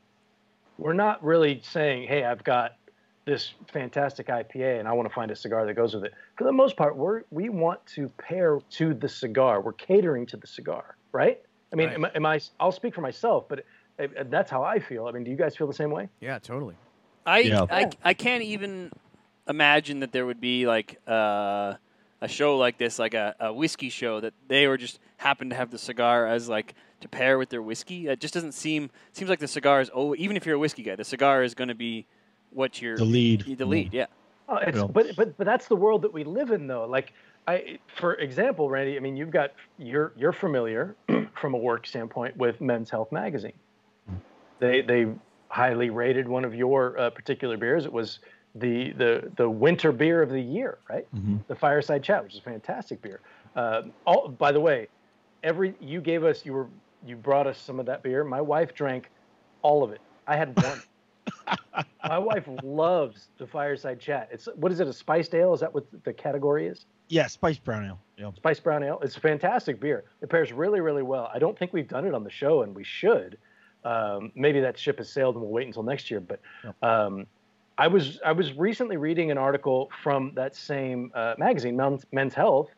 We're not really saying, "Hey, I've got this fantastic IPA and I want to find a cigar that goes with it." For the most part, we we want to pair to the cigar. We're catering to the cigar, right? I mean, right. Am, am, I? I'll speak for myself, but that's how I feel. I mean, do you guys feel the same way? Yeah, totally. I yeah. I, I can't even imagine that there would be like uh, a show like this, like a, a whiskey show, that they were just happen to have the cigar as like to pair with their whiskey. It just doesn't seem seems like the cigar is oh even if you're a whiskey guy, the cigar is going to be what you're the lead. The lead, yeah. Oh, it's, but but but that's the world that we live in, though. Like I, for example, Randy. I mean, you've got you're you're familiar *clears throat* from a work standpoint with Men's Health magazine. They they highly rated one of your uh, particular beers. It was the the the winter beer of the year, right? Mm-hmm. The Fireside Chat, which is a fantastic beer. Uh, all, by the way, every you gave us you were you brought us some of that beer. My wife drank all of it. I had one. *laughs* My wife loves the Fireside Chat. It's what is it? A spiced ale? Is that what the category is? Yeah, spiced brown ale. Yeah. Spiced brown ale. It's a fantastic beer. It pairs really, really well. I don't think we've done it on the show, and we should. Um, maybe that ship has sailed and we'll wait until next year. But um, I was I was recently reading an article from that same uh, magazine, Men's, Men's Health,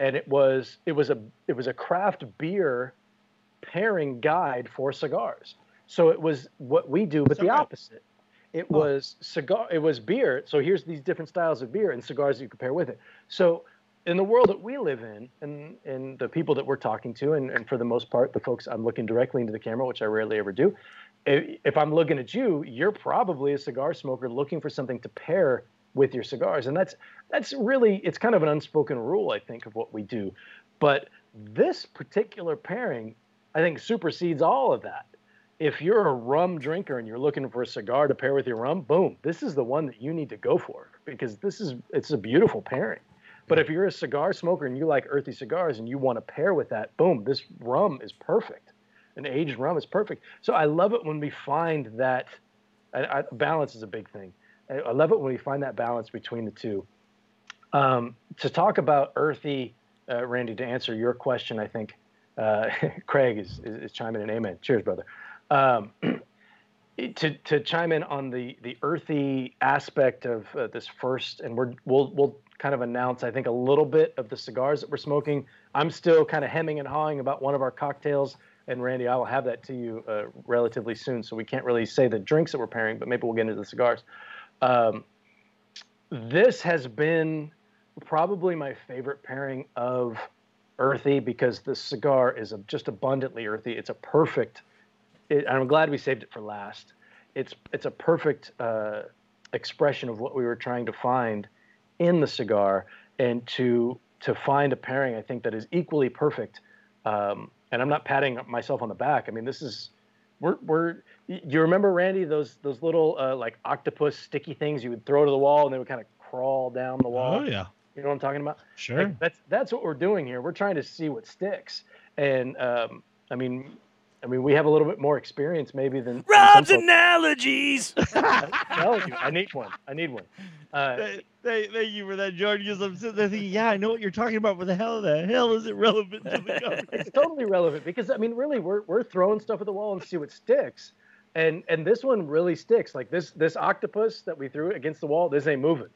and it was it was a it was a craft beer pairing guide for cigars. So it was what we do, but the opposite. It was cigar. It was beer. So here's these different styles of beer and cigars you could pair with it. So in the world that we live in and, and the people that we're talking to and, and for the most part the folks i'm looking directly into the camera which i rarely ever do if i'm looking at you you're probably a cigar smoker looking for something to pair with your cigars. And that's that's really it's kind of an unspoken rule i think of what we do. But this particular pairing i think supersedes all of that. If you're a rum drinker and you're looking for a cigar to pair with your rum boom this is the one that you need to go for because this is it's a beautiful pairing. But if you're a cigar smoker and you like earthy cigars and you want to pair with that, boom, this rum is perfect. An aged rum is perfect. So I love it when we find that balance is a big thing. I, I, love it when we find that balance between the two. Um, to talk about earthy, uh, Randy, to answer your question, I think uh, *laughs* Craig is, is, is, chiming in. Amen. Cheers, brother. Um, *clears throat* to, to chime in on the, the earthy aspect of uh, this first, and we're, we'll, we'll kind of announce, I think, a little bit of the cigars that we're smoking. I'm still kind of hemming and hawing about one of our cocktails. And Randy, I will have that to you uh, relatively soon. So we can't really say the drinks that we're pairing, but maybe we'll get into the cigars. Um, this has been probably my favorite pairing of earthy because the cigar is just abundantly earthy. It's a perfect. It, I'm glad we saved it for last. It's it's a perfect uh, expression of what we were trying to find in the cigar and to to find a pairing I think that is equally perfect. Um, and I'm not patting myself on the back. I mean, this is we're we're you remember Randy those those little uh, like octopus sticky things you would throw to the wall and they would kind of crawl down the wall. Oh yeah. You know what I'm talking about? Sure. Like, that's that's what we're doing here. We're trying to see what sticks. And um, I mean, I mean, we have a little bit more experience maybe than Rob's analogies. *laughs* I, I need one. I need one. Uh, thank, thank you for that, Jordan. Because I'm sitting there thinking, yeah, I know what you're talking about, but the hell, the hell is it relevant to the *laughs* cover? it's totally relevant because I mean, really, we're we're throwing stuff at the wall and see what sticks, and and this one really sticks. Like this this octopus that we threw against the wall, this ain't moving.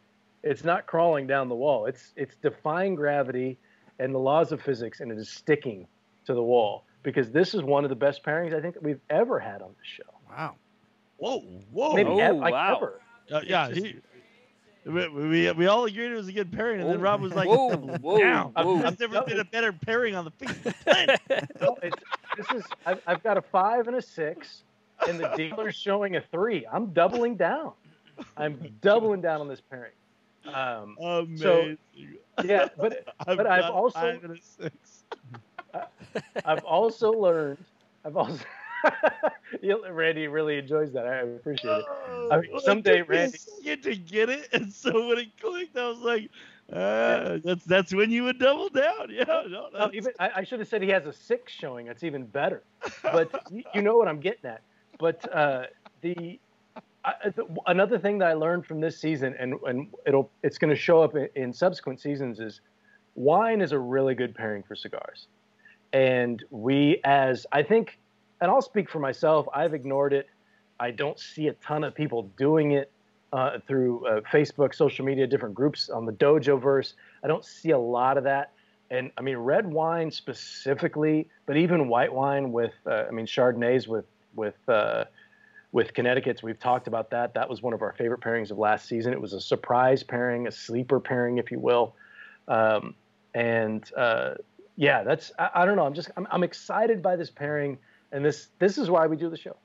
It's not crawling down the wall. It's it's defying gravity and the laws of physics, and it is sticking to the wall because this is one of the best pairings I think that we've ever had on the show. Wow. Whoa, whoa. Maybe Oh, ever, like wow. ever. Uh, yeah, just- he, we, we, we all agreed it was a good pairing, and then Rob was like, Whoa, whoa, "Down. whoa. I've never been a better pairing on the face of the planet." No, this is I've, I've got a five and a six, and the dealer's showing a three. I'm doubling down. I'm doubling down on this pairing. Um, Amazing. yeah, but *laughs* I've but I've got also- five and a six. *laughs* I've also learned. I've also. *laughs* Randy really enjoys that. I appreciate it. I mean, it someday, took me a Randy- second to get it, and so when it clicked, I was like, uh, "That's that's when you would double down." Yeah, no, No, even I, I should have said he has a six showing. That's even better. *laughs* But you know what I'm getting at. But uh, the, I, the another thing that I learned from this season, and and it'll it's going to show up in, in subsequent seasons, is wine is a really good pairing for cigars. And we, as I think, and I'll speak for myself, I've ignored it. I don't see a ton of people doing it uh, through uh, Facebook, social media, different groups on the Dojo verse. I don't see a lot of that. And I mean, red wine specifically, but even white wine with, uh, I mean, Chardonnays with with uh, with Connecticut's. We've talked about that. That was one of our favorite pairings of last season. It was a surprise pairing, a sleeper pairing, if you will. Um, and uh, yeah, that's I, I don't know. I'm just I'm, I'm excited by this pairing, and this this is why we do the show.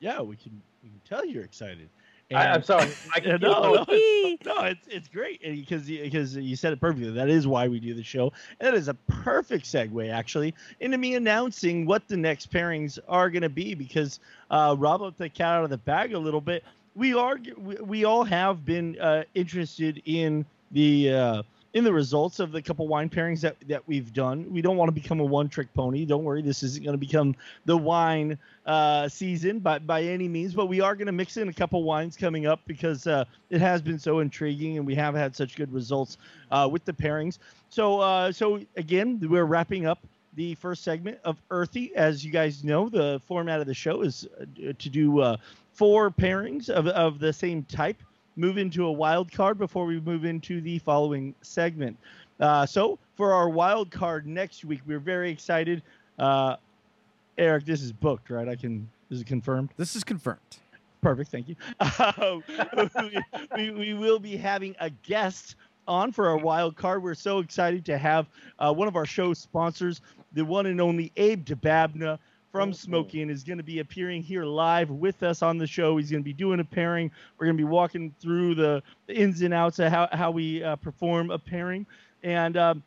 yeah, we can we can tell you're excited. I, I'm sorry. *laughs* I can no, *laughs* no, it's, no, it's it's great because because you said it perfectly. That is why we do the show. And that is a perfect segue actually into me announcing what the next pairings are going to be because uh, Rob let the cat out of the bag a little bit. We are we, we all have been uh, interested in the uh, in the results of the couple wine pairings that that we've done. We don't want to become a one trick pony. Don't worry, this isn't going to become the wine uh, season by by any means, but we are going to mix in a couple wines coming up because uh, it has been so intriguing and we have had such good results uh, with the pairings. So uh, so again, we're wrapping up the first segment of Earthy. As you guys know, the format of the show is uh, to do uh, four pairings of of the same type. Move into a wild card before we move into the following segment. Uh, so for our wild card next week, we're very excited. Uh, Eric, this is booked, right? I can. This is confirmed. This is confirmed. Perfect. Thank you. Uh, *laughs* we, we, we will be having a guest on for our wild card. We're so excited to have uh, one of our show sponsors, the one and only Abe Dababneh from Mhm. Smoke Inn, is going to be appearing here live with us on the show. He's going to be doing a pairing. We're going to be walking through the, the ins and outs of how, how we uh, perform a pairing. And um,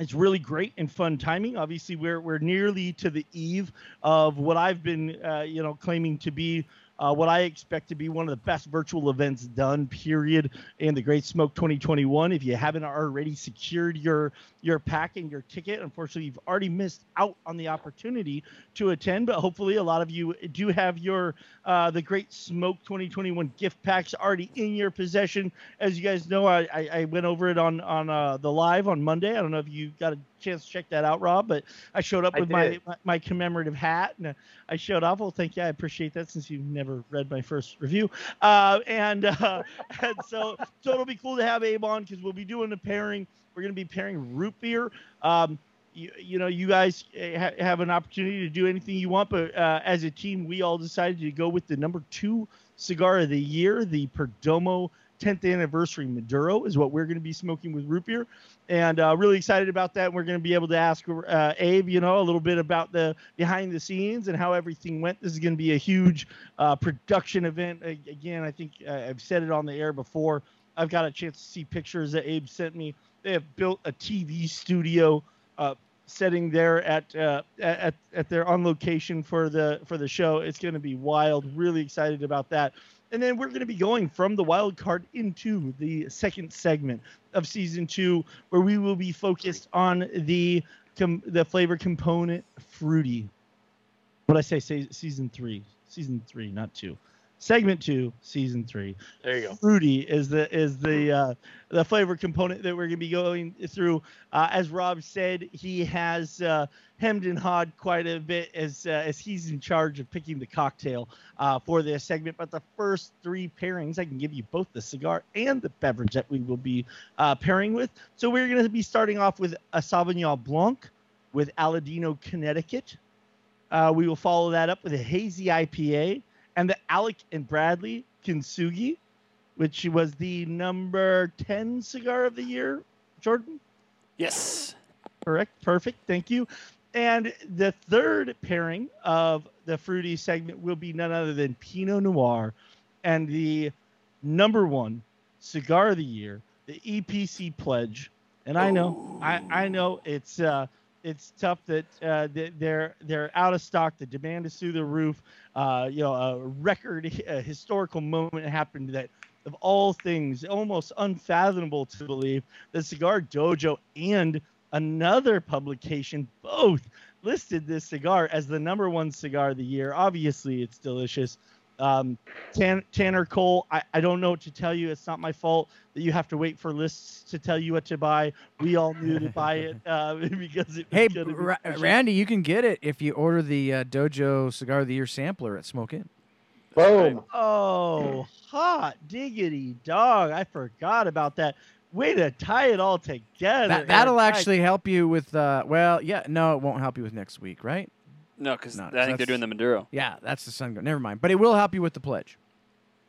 it's really great and fun timing. Obviously, we're we're nearly to the eve of what I've been, uh, you know, claiming to be uh, what I expect to be one of the best virtual events done. Period. In the Great Smoke 2021. If you haven't already secured your your pack and your ticket, unfortunately, you've already missed out on the opportunity to attend. But hopefully, a lot of you do have your uh, the Great Smoke 2021 gift packs already in your possession. As you guys know, I, I, I went over it on on uh, the live on Monday. I don't know if you got a chance to check that out, Rob, but I showed up with my, my my commemorative hat and I showed off. Well, thank you. I appreciate that since you've never read my first review. Uh, and uh, *laughs* and so so it'll be cool to have Abe on because we'll be doing a pairing. We're going to be pairing root beer. Um, you, you know, you guys uh, ha- have an opportunity to do anything you want, but uh, as a team, we all decided to go with the number two cigar of the year, the Perdomo 10th anniversary Maduro, is what we're going to be smoking with root beer, and uh, really excited about that. We're going to be able to ask uh, Abe, you know, a little bit about the behind the scenes and how everything went. This is going to be a huge uh, production event. Again, I think uh, I've said it on the air before. I've got a chance to see pictures that Abe sent me. They have built a TV studio uh, setting there at, uh, at at their on location for the for the show. It's going to be wild. Really excited about that. And then we're going to be going from the wild card into the second segment of season two, where we will be focused on the com- the flavor component fruity. What I say, say season three, season three, not two segment two, season three. There you go. Fruity is the is the uh, the flavor component that we're gonna be going through. Uh, as Rob said, he has uh, hemmed and hawed quite a bit as uh, as he's in charge of picking the cocktail uh, for this segment. But the first three pairings, I can give you both the cigar and the beverage that we will be uh, pairing with. So we're gonna be starting off with a Sauvignon Blanc with Aladino, Connecticut. Uh, we will follow that up with a hazy IPA Alec and Bradley Kintsugi, which was the number 10 cigar of the year, Jordan? Yes. Correct. Perfect. Thank you. And the third pairing of the fruity segment will be none other than Pinot Noir and the number one cigar of the year, the EPC Pledge. And I know, I, I know it's uh, it's tough that uh, they're they're out of stock. The demand is through the roof. Uh, you know, a record, *laughs* a historical moment happened that, of all things, almost unfathomable to believe, the Cigar Dojo and another publication both listed this cigar as the number one cigar of the year. Obviously, it's delicious. Um, Tan- Tanner Cole, I, I don't know what to tell you. It's not my fault that you have to wait for lists to tell you what to buy. We all knew to buy *laughs* it uh, *laughs* because it. Hey, Ra- Randy, you can get it if you order the uh, Dojo Cigar of the Year sampler at Smoke Inn. Boom! Oh, hot diggity dog! I forgot about that. Way to tie it all together. That, that'll actually help you with. Uh, well, yeah, no, it won't help you with next week, right? No, because no, I think they're doing the Maduro. Yeah, that's the Sun. Never mind, but it will help you with the pledge.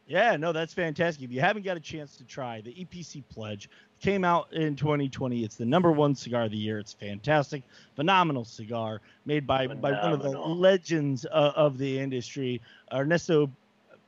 Yeah, no, that's fantastic. If you haven't got a chance to try the EPC Pledge, came out in 2020. It's the number one cigar of the year. It's fantastic, phenomenal cigar made by phenomenal. by one of the legends uh, of the industry, Ernesto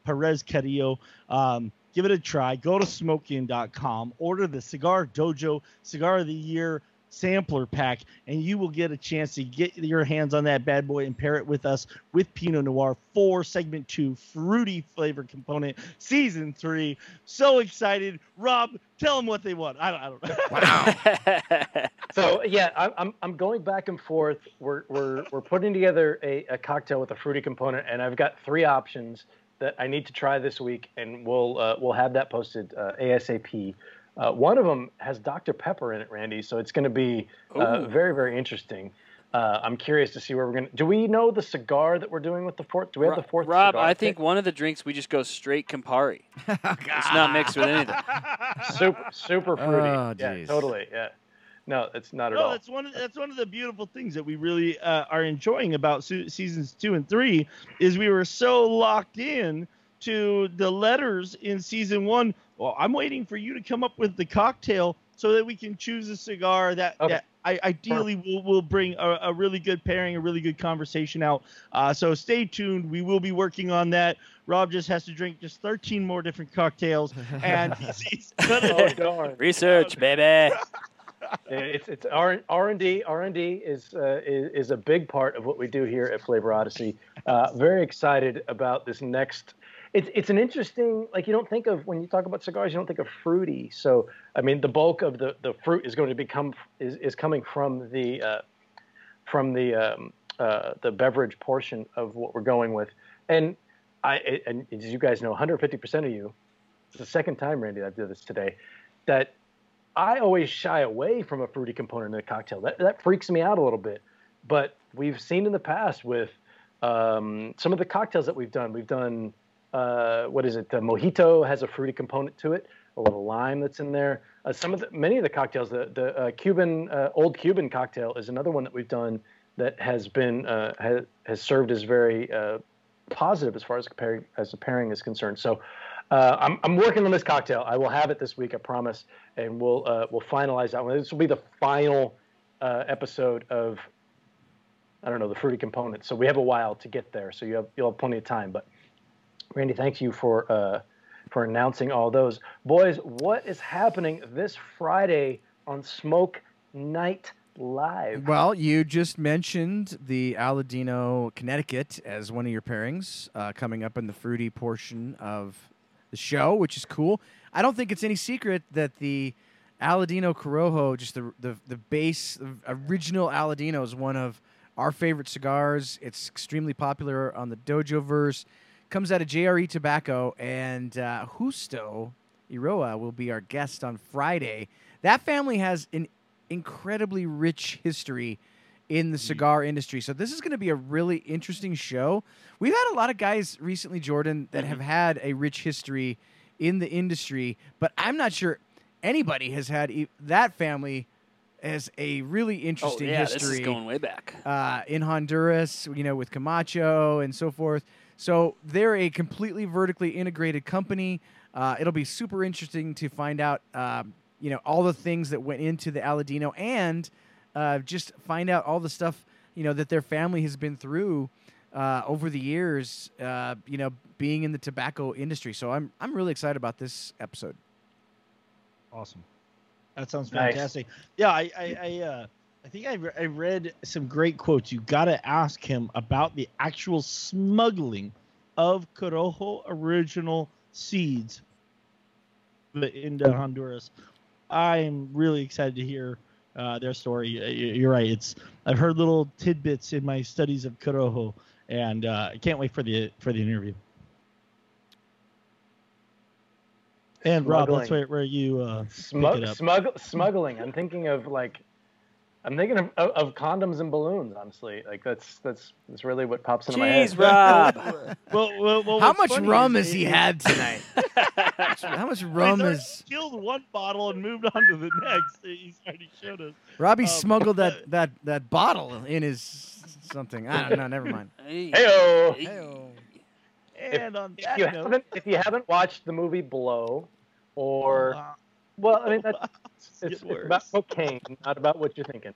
Perez Carrillo. Um, give it a try. Go to smokeinn.com, order the Cigar Dojo Cigar of the Year sampler pack, and you will get a chance to get your hands on that bad boy and pair it with us with Pinot Noir for segment two, fruity flavor component, season three. So excited, Rob! Tell them what they want. I don't. I don't know. Wow. *laughs* so yeah, I'm I'm going back and forth. We're we're we're putting together a, a cocktail with a fruity component, and I've got three options that I need to try this week, and we'll uh, we'll have that posted uh, ASAP. Uh, one of them has Dr. Pepper in it, Randy, so it's going to be uh, very, very interesting. Uh, I'm curious to see where we're going to. Do we know the cigar that we're doing with the fourth? Do we have the fourth? Rob, I pick? think one of the drinks we just go straight Campari. *laughs* it's not mixed with anything. super, super fruity. Oh, yeah, totally. Yeah. No, it's not at all. no, all. that's one. Of, that's one of the beautiful things that we really uh, are enjoying about su- seasons two and three is we were so locked in to the letters in season one. Well, I'm waiting for you to come up with the cocktail so that we can choose a cigar that, okay. that I, ideally will, will bring a, a, really good pairing, a really good conversation out. Uh, so stay tuned. We will be working on that. Rob just has to drink just 13 more different cocktails, *laughs* and he's, he's *laughs* gonna oh, research, *laughs* baby. it's it's R R and D R and D is, uh, is is a big part of what we do here at Flavor Odyssey. Uh, very excited about this next it's it's an interesting like you don't think of when you talk about cigars you don't think of fruity. So i mean the bulk of the, the fruit is going to become is, is coming from the uh, from the um, uh, the beverage portion of what we're going with. And i and as you guys know 150% of you it's the second time randy I've did this today that i always shy away from a fruity component in a cocktail. That, that freaks me out a little bit. But we've seen in the past with um, some of the cocktails that we've done we've done uh, what is it? The mojito has a fruity component to it, a little lime that's in there. Uh, some of the many of the cocktails, the the uh, Cuban uh, old Cuban cocktail is another one that we've done that has been uh, has, has served as very positive as far as pairing, as the pairing is concerned. So. I'm, I'm working on this cocktail. I will have it this week, I promise, and we'll we'll finalize that one. This will be the final episode of I don't know the fruity component. So we have a while to get there. So you have you'll have plenty of time. But Randy, thank you for uh, for announcing all those. Boys, what is happening this Friday on Smoke Night Live? Well, you just mentioned the Aladino, Connecticut as one of your pairings uh, coming up in the fruity portion of the show, which is cool. I don't think it's any secret that the Aladino Corojo, just the the, the base original Aladino, is one of our favorite cigars. It's extremely popular on the Dojo verse. Comes out of JRE Tobacco, and uh, Justo Eiroa will be our guest on Friday. That family has an incredibly rich history in the cigar industry. So this is going to be a really interesting show. We've had a lot of guys recently, Jordan, that have had a rich history in the industry, but I'm not sure anybody has had e- that family as a really Oh interesting yeah, history this is going way back. uh, in Honduras, you know, with Camacho and so forth. So they're a completely vertically integrated company. Uh, it'll be super interesting to find out, um, you know, all the things that went into the Aladino and uh, just find out all the stuff, you know, that their family has been through uh, over the years, uh, you know, being in the tobacco industry. So I'm I'm really excited about this episode. Awesome. That sounds Nice. fantastic. Yeah, I I I, uh, I think I, re- I read some great quotes. You got to ask him about the actual smuggling of Corojo original seeds into Honduras. I'm really excited to hear uh, their story. You're right. It's I've heard little tidbits in my studies of Corojo, and uh, I can't wait for the for the interview. And Rob, that's Smuggling. where, where you uh, Smug, it up. smugg- smuggling. I'm thinking of like, I'm thinking of, of, of condoms and balloons. Honestly, like that's that's that's really what pops into my head. Jeez, *laughs* Rob. *laughs* Well, well, well, How much rum has he had tonight? *laughs* How much He's rum already is killed one bottle and moved on to the next. He's already showed us. Robby Um, smuggled that, that, that bottle in his something? I don't know. Never mind. Hey. Heyo. Hey. And on If that you note, haven't if you haven't watched the movie Blow, or uh, well, I mean that's it's it's, it's about cocaine, not about what you're thinking,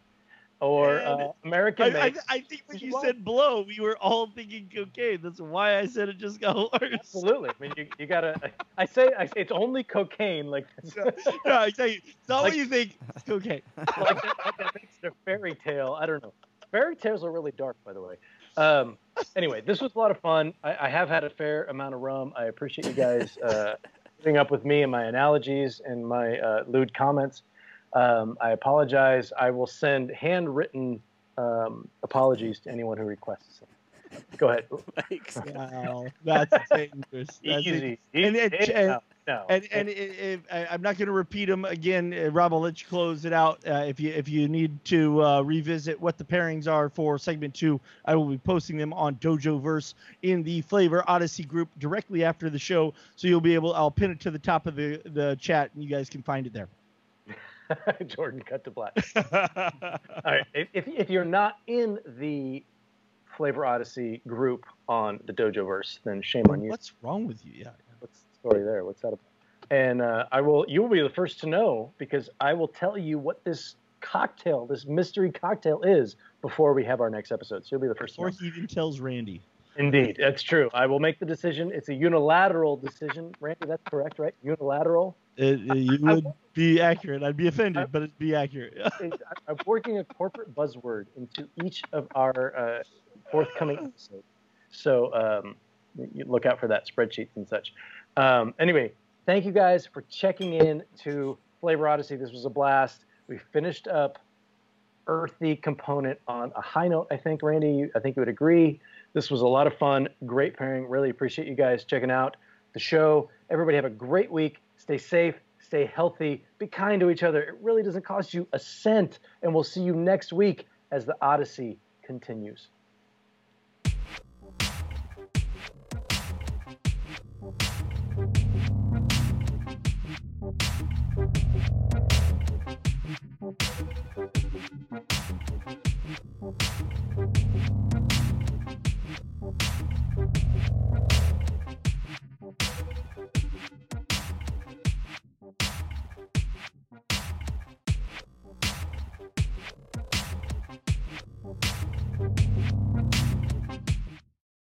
or uh, American I, I, I think when you said blow, we were all thinking cocaine. That's why I said it just got *laughs* worse. Absolutely. I mean, you, you gotta. I say I say it's only cocaine. Like, *laughs* no, I tell you, it's not Like- what you think. It's cocaine. *laughs* like, that, like that makes it a fairy tale. I don't know. Fairy tales are really dark, by the way. Um, anyway, this was a lot of fun. I, I have had a fair amount of rum. I appreciate you guys uh, putting up with me and my analogies and my uh, lewd comments. Um, I apologize. I will send handwritten um, apologies to anyone who requests them. Go ahead. *laughs* Wow, *laughs* that's dangerous. That's Easy. And it- and- no, and and it, it, I, I'm not going to repeat them again. Uh, Rob, I'll let you close it out. Uh, if you if you need to uh, revisit what the pairings are for segment two, I will be posting them on Dojo Verse in the Flavor Odyssey group directly after the show. So you'll be able. I'll pin it to the top of the the chat, and you guys can find it there. *laughs* Jordan cut to black. *laughs* All right. If, if, if you're not in the Flavor Odyssey group on the Dojo verse, then shame on you. What's wrong with you? Yeah. What's story there? What's that about? And uh, I will. You will be the first to know because I will tell you what this cocktail, this mystery cocktail, is before we have our next episode. So you'll be the first to Or know. he even tells Randy. Indeed, that's true. I will make the decision. It's a unilateral decision, Randy. That's correct, right? Unilateral. It, it- you would be accurate. I'd be offended, but it'd be accurate. *laughs* I- I'm working a corporate buzzword into each of our uh, forthcoming episodes. So um, you look out for that spreadsheets and such. Um, anyway, thank you guys for checking in to Flavor Odyssey. This was a blast. We finished up earthy component on a high note. I think Randy, you- I think you would agree. This was a lot of fun. Great pairing. Really appreciate you guys checking out the show. Everybody have a great week. Stay safe. Stay healthy. Be kind to each other. It really doesn't cost you a cent. And we'll see you next week as the Odyssey continues. Thank you.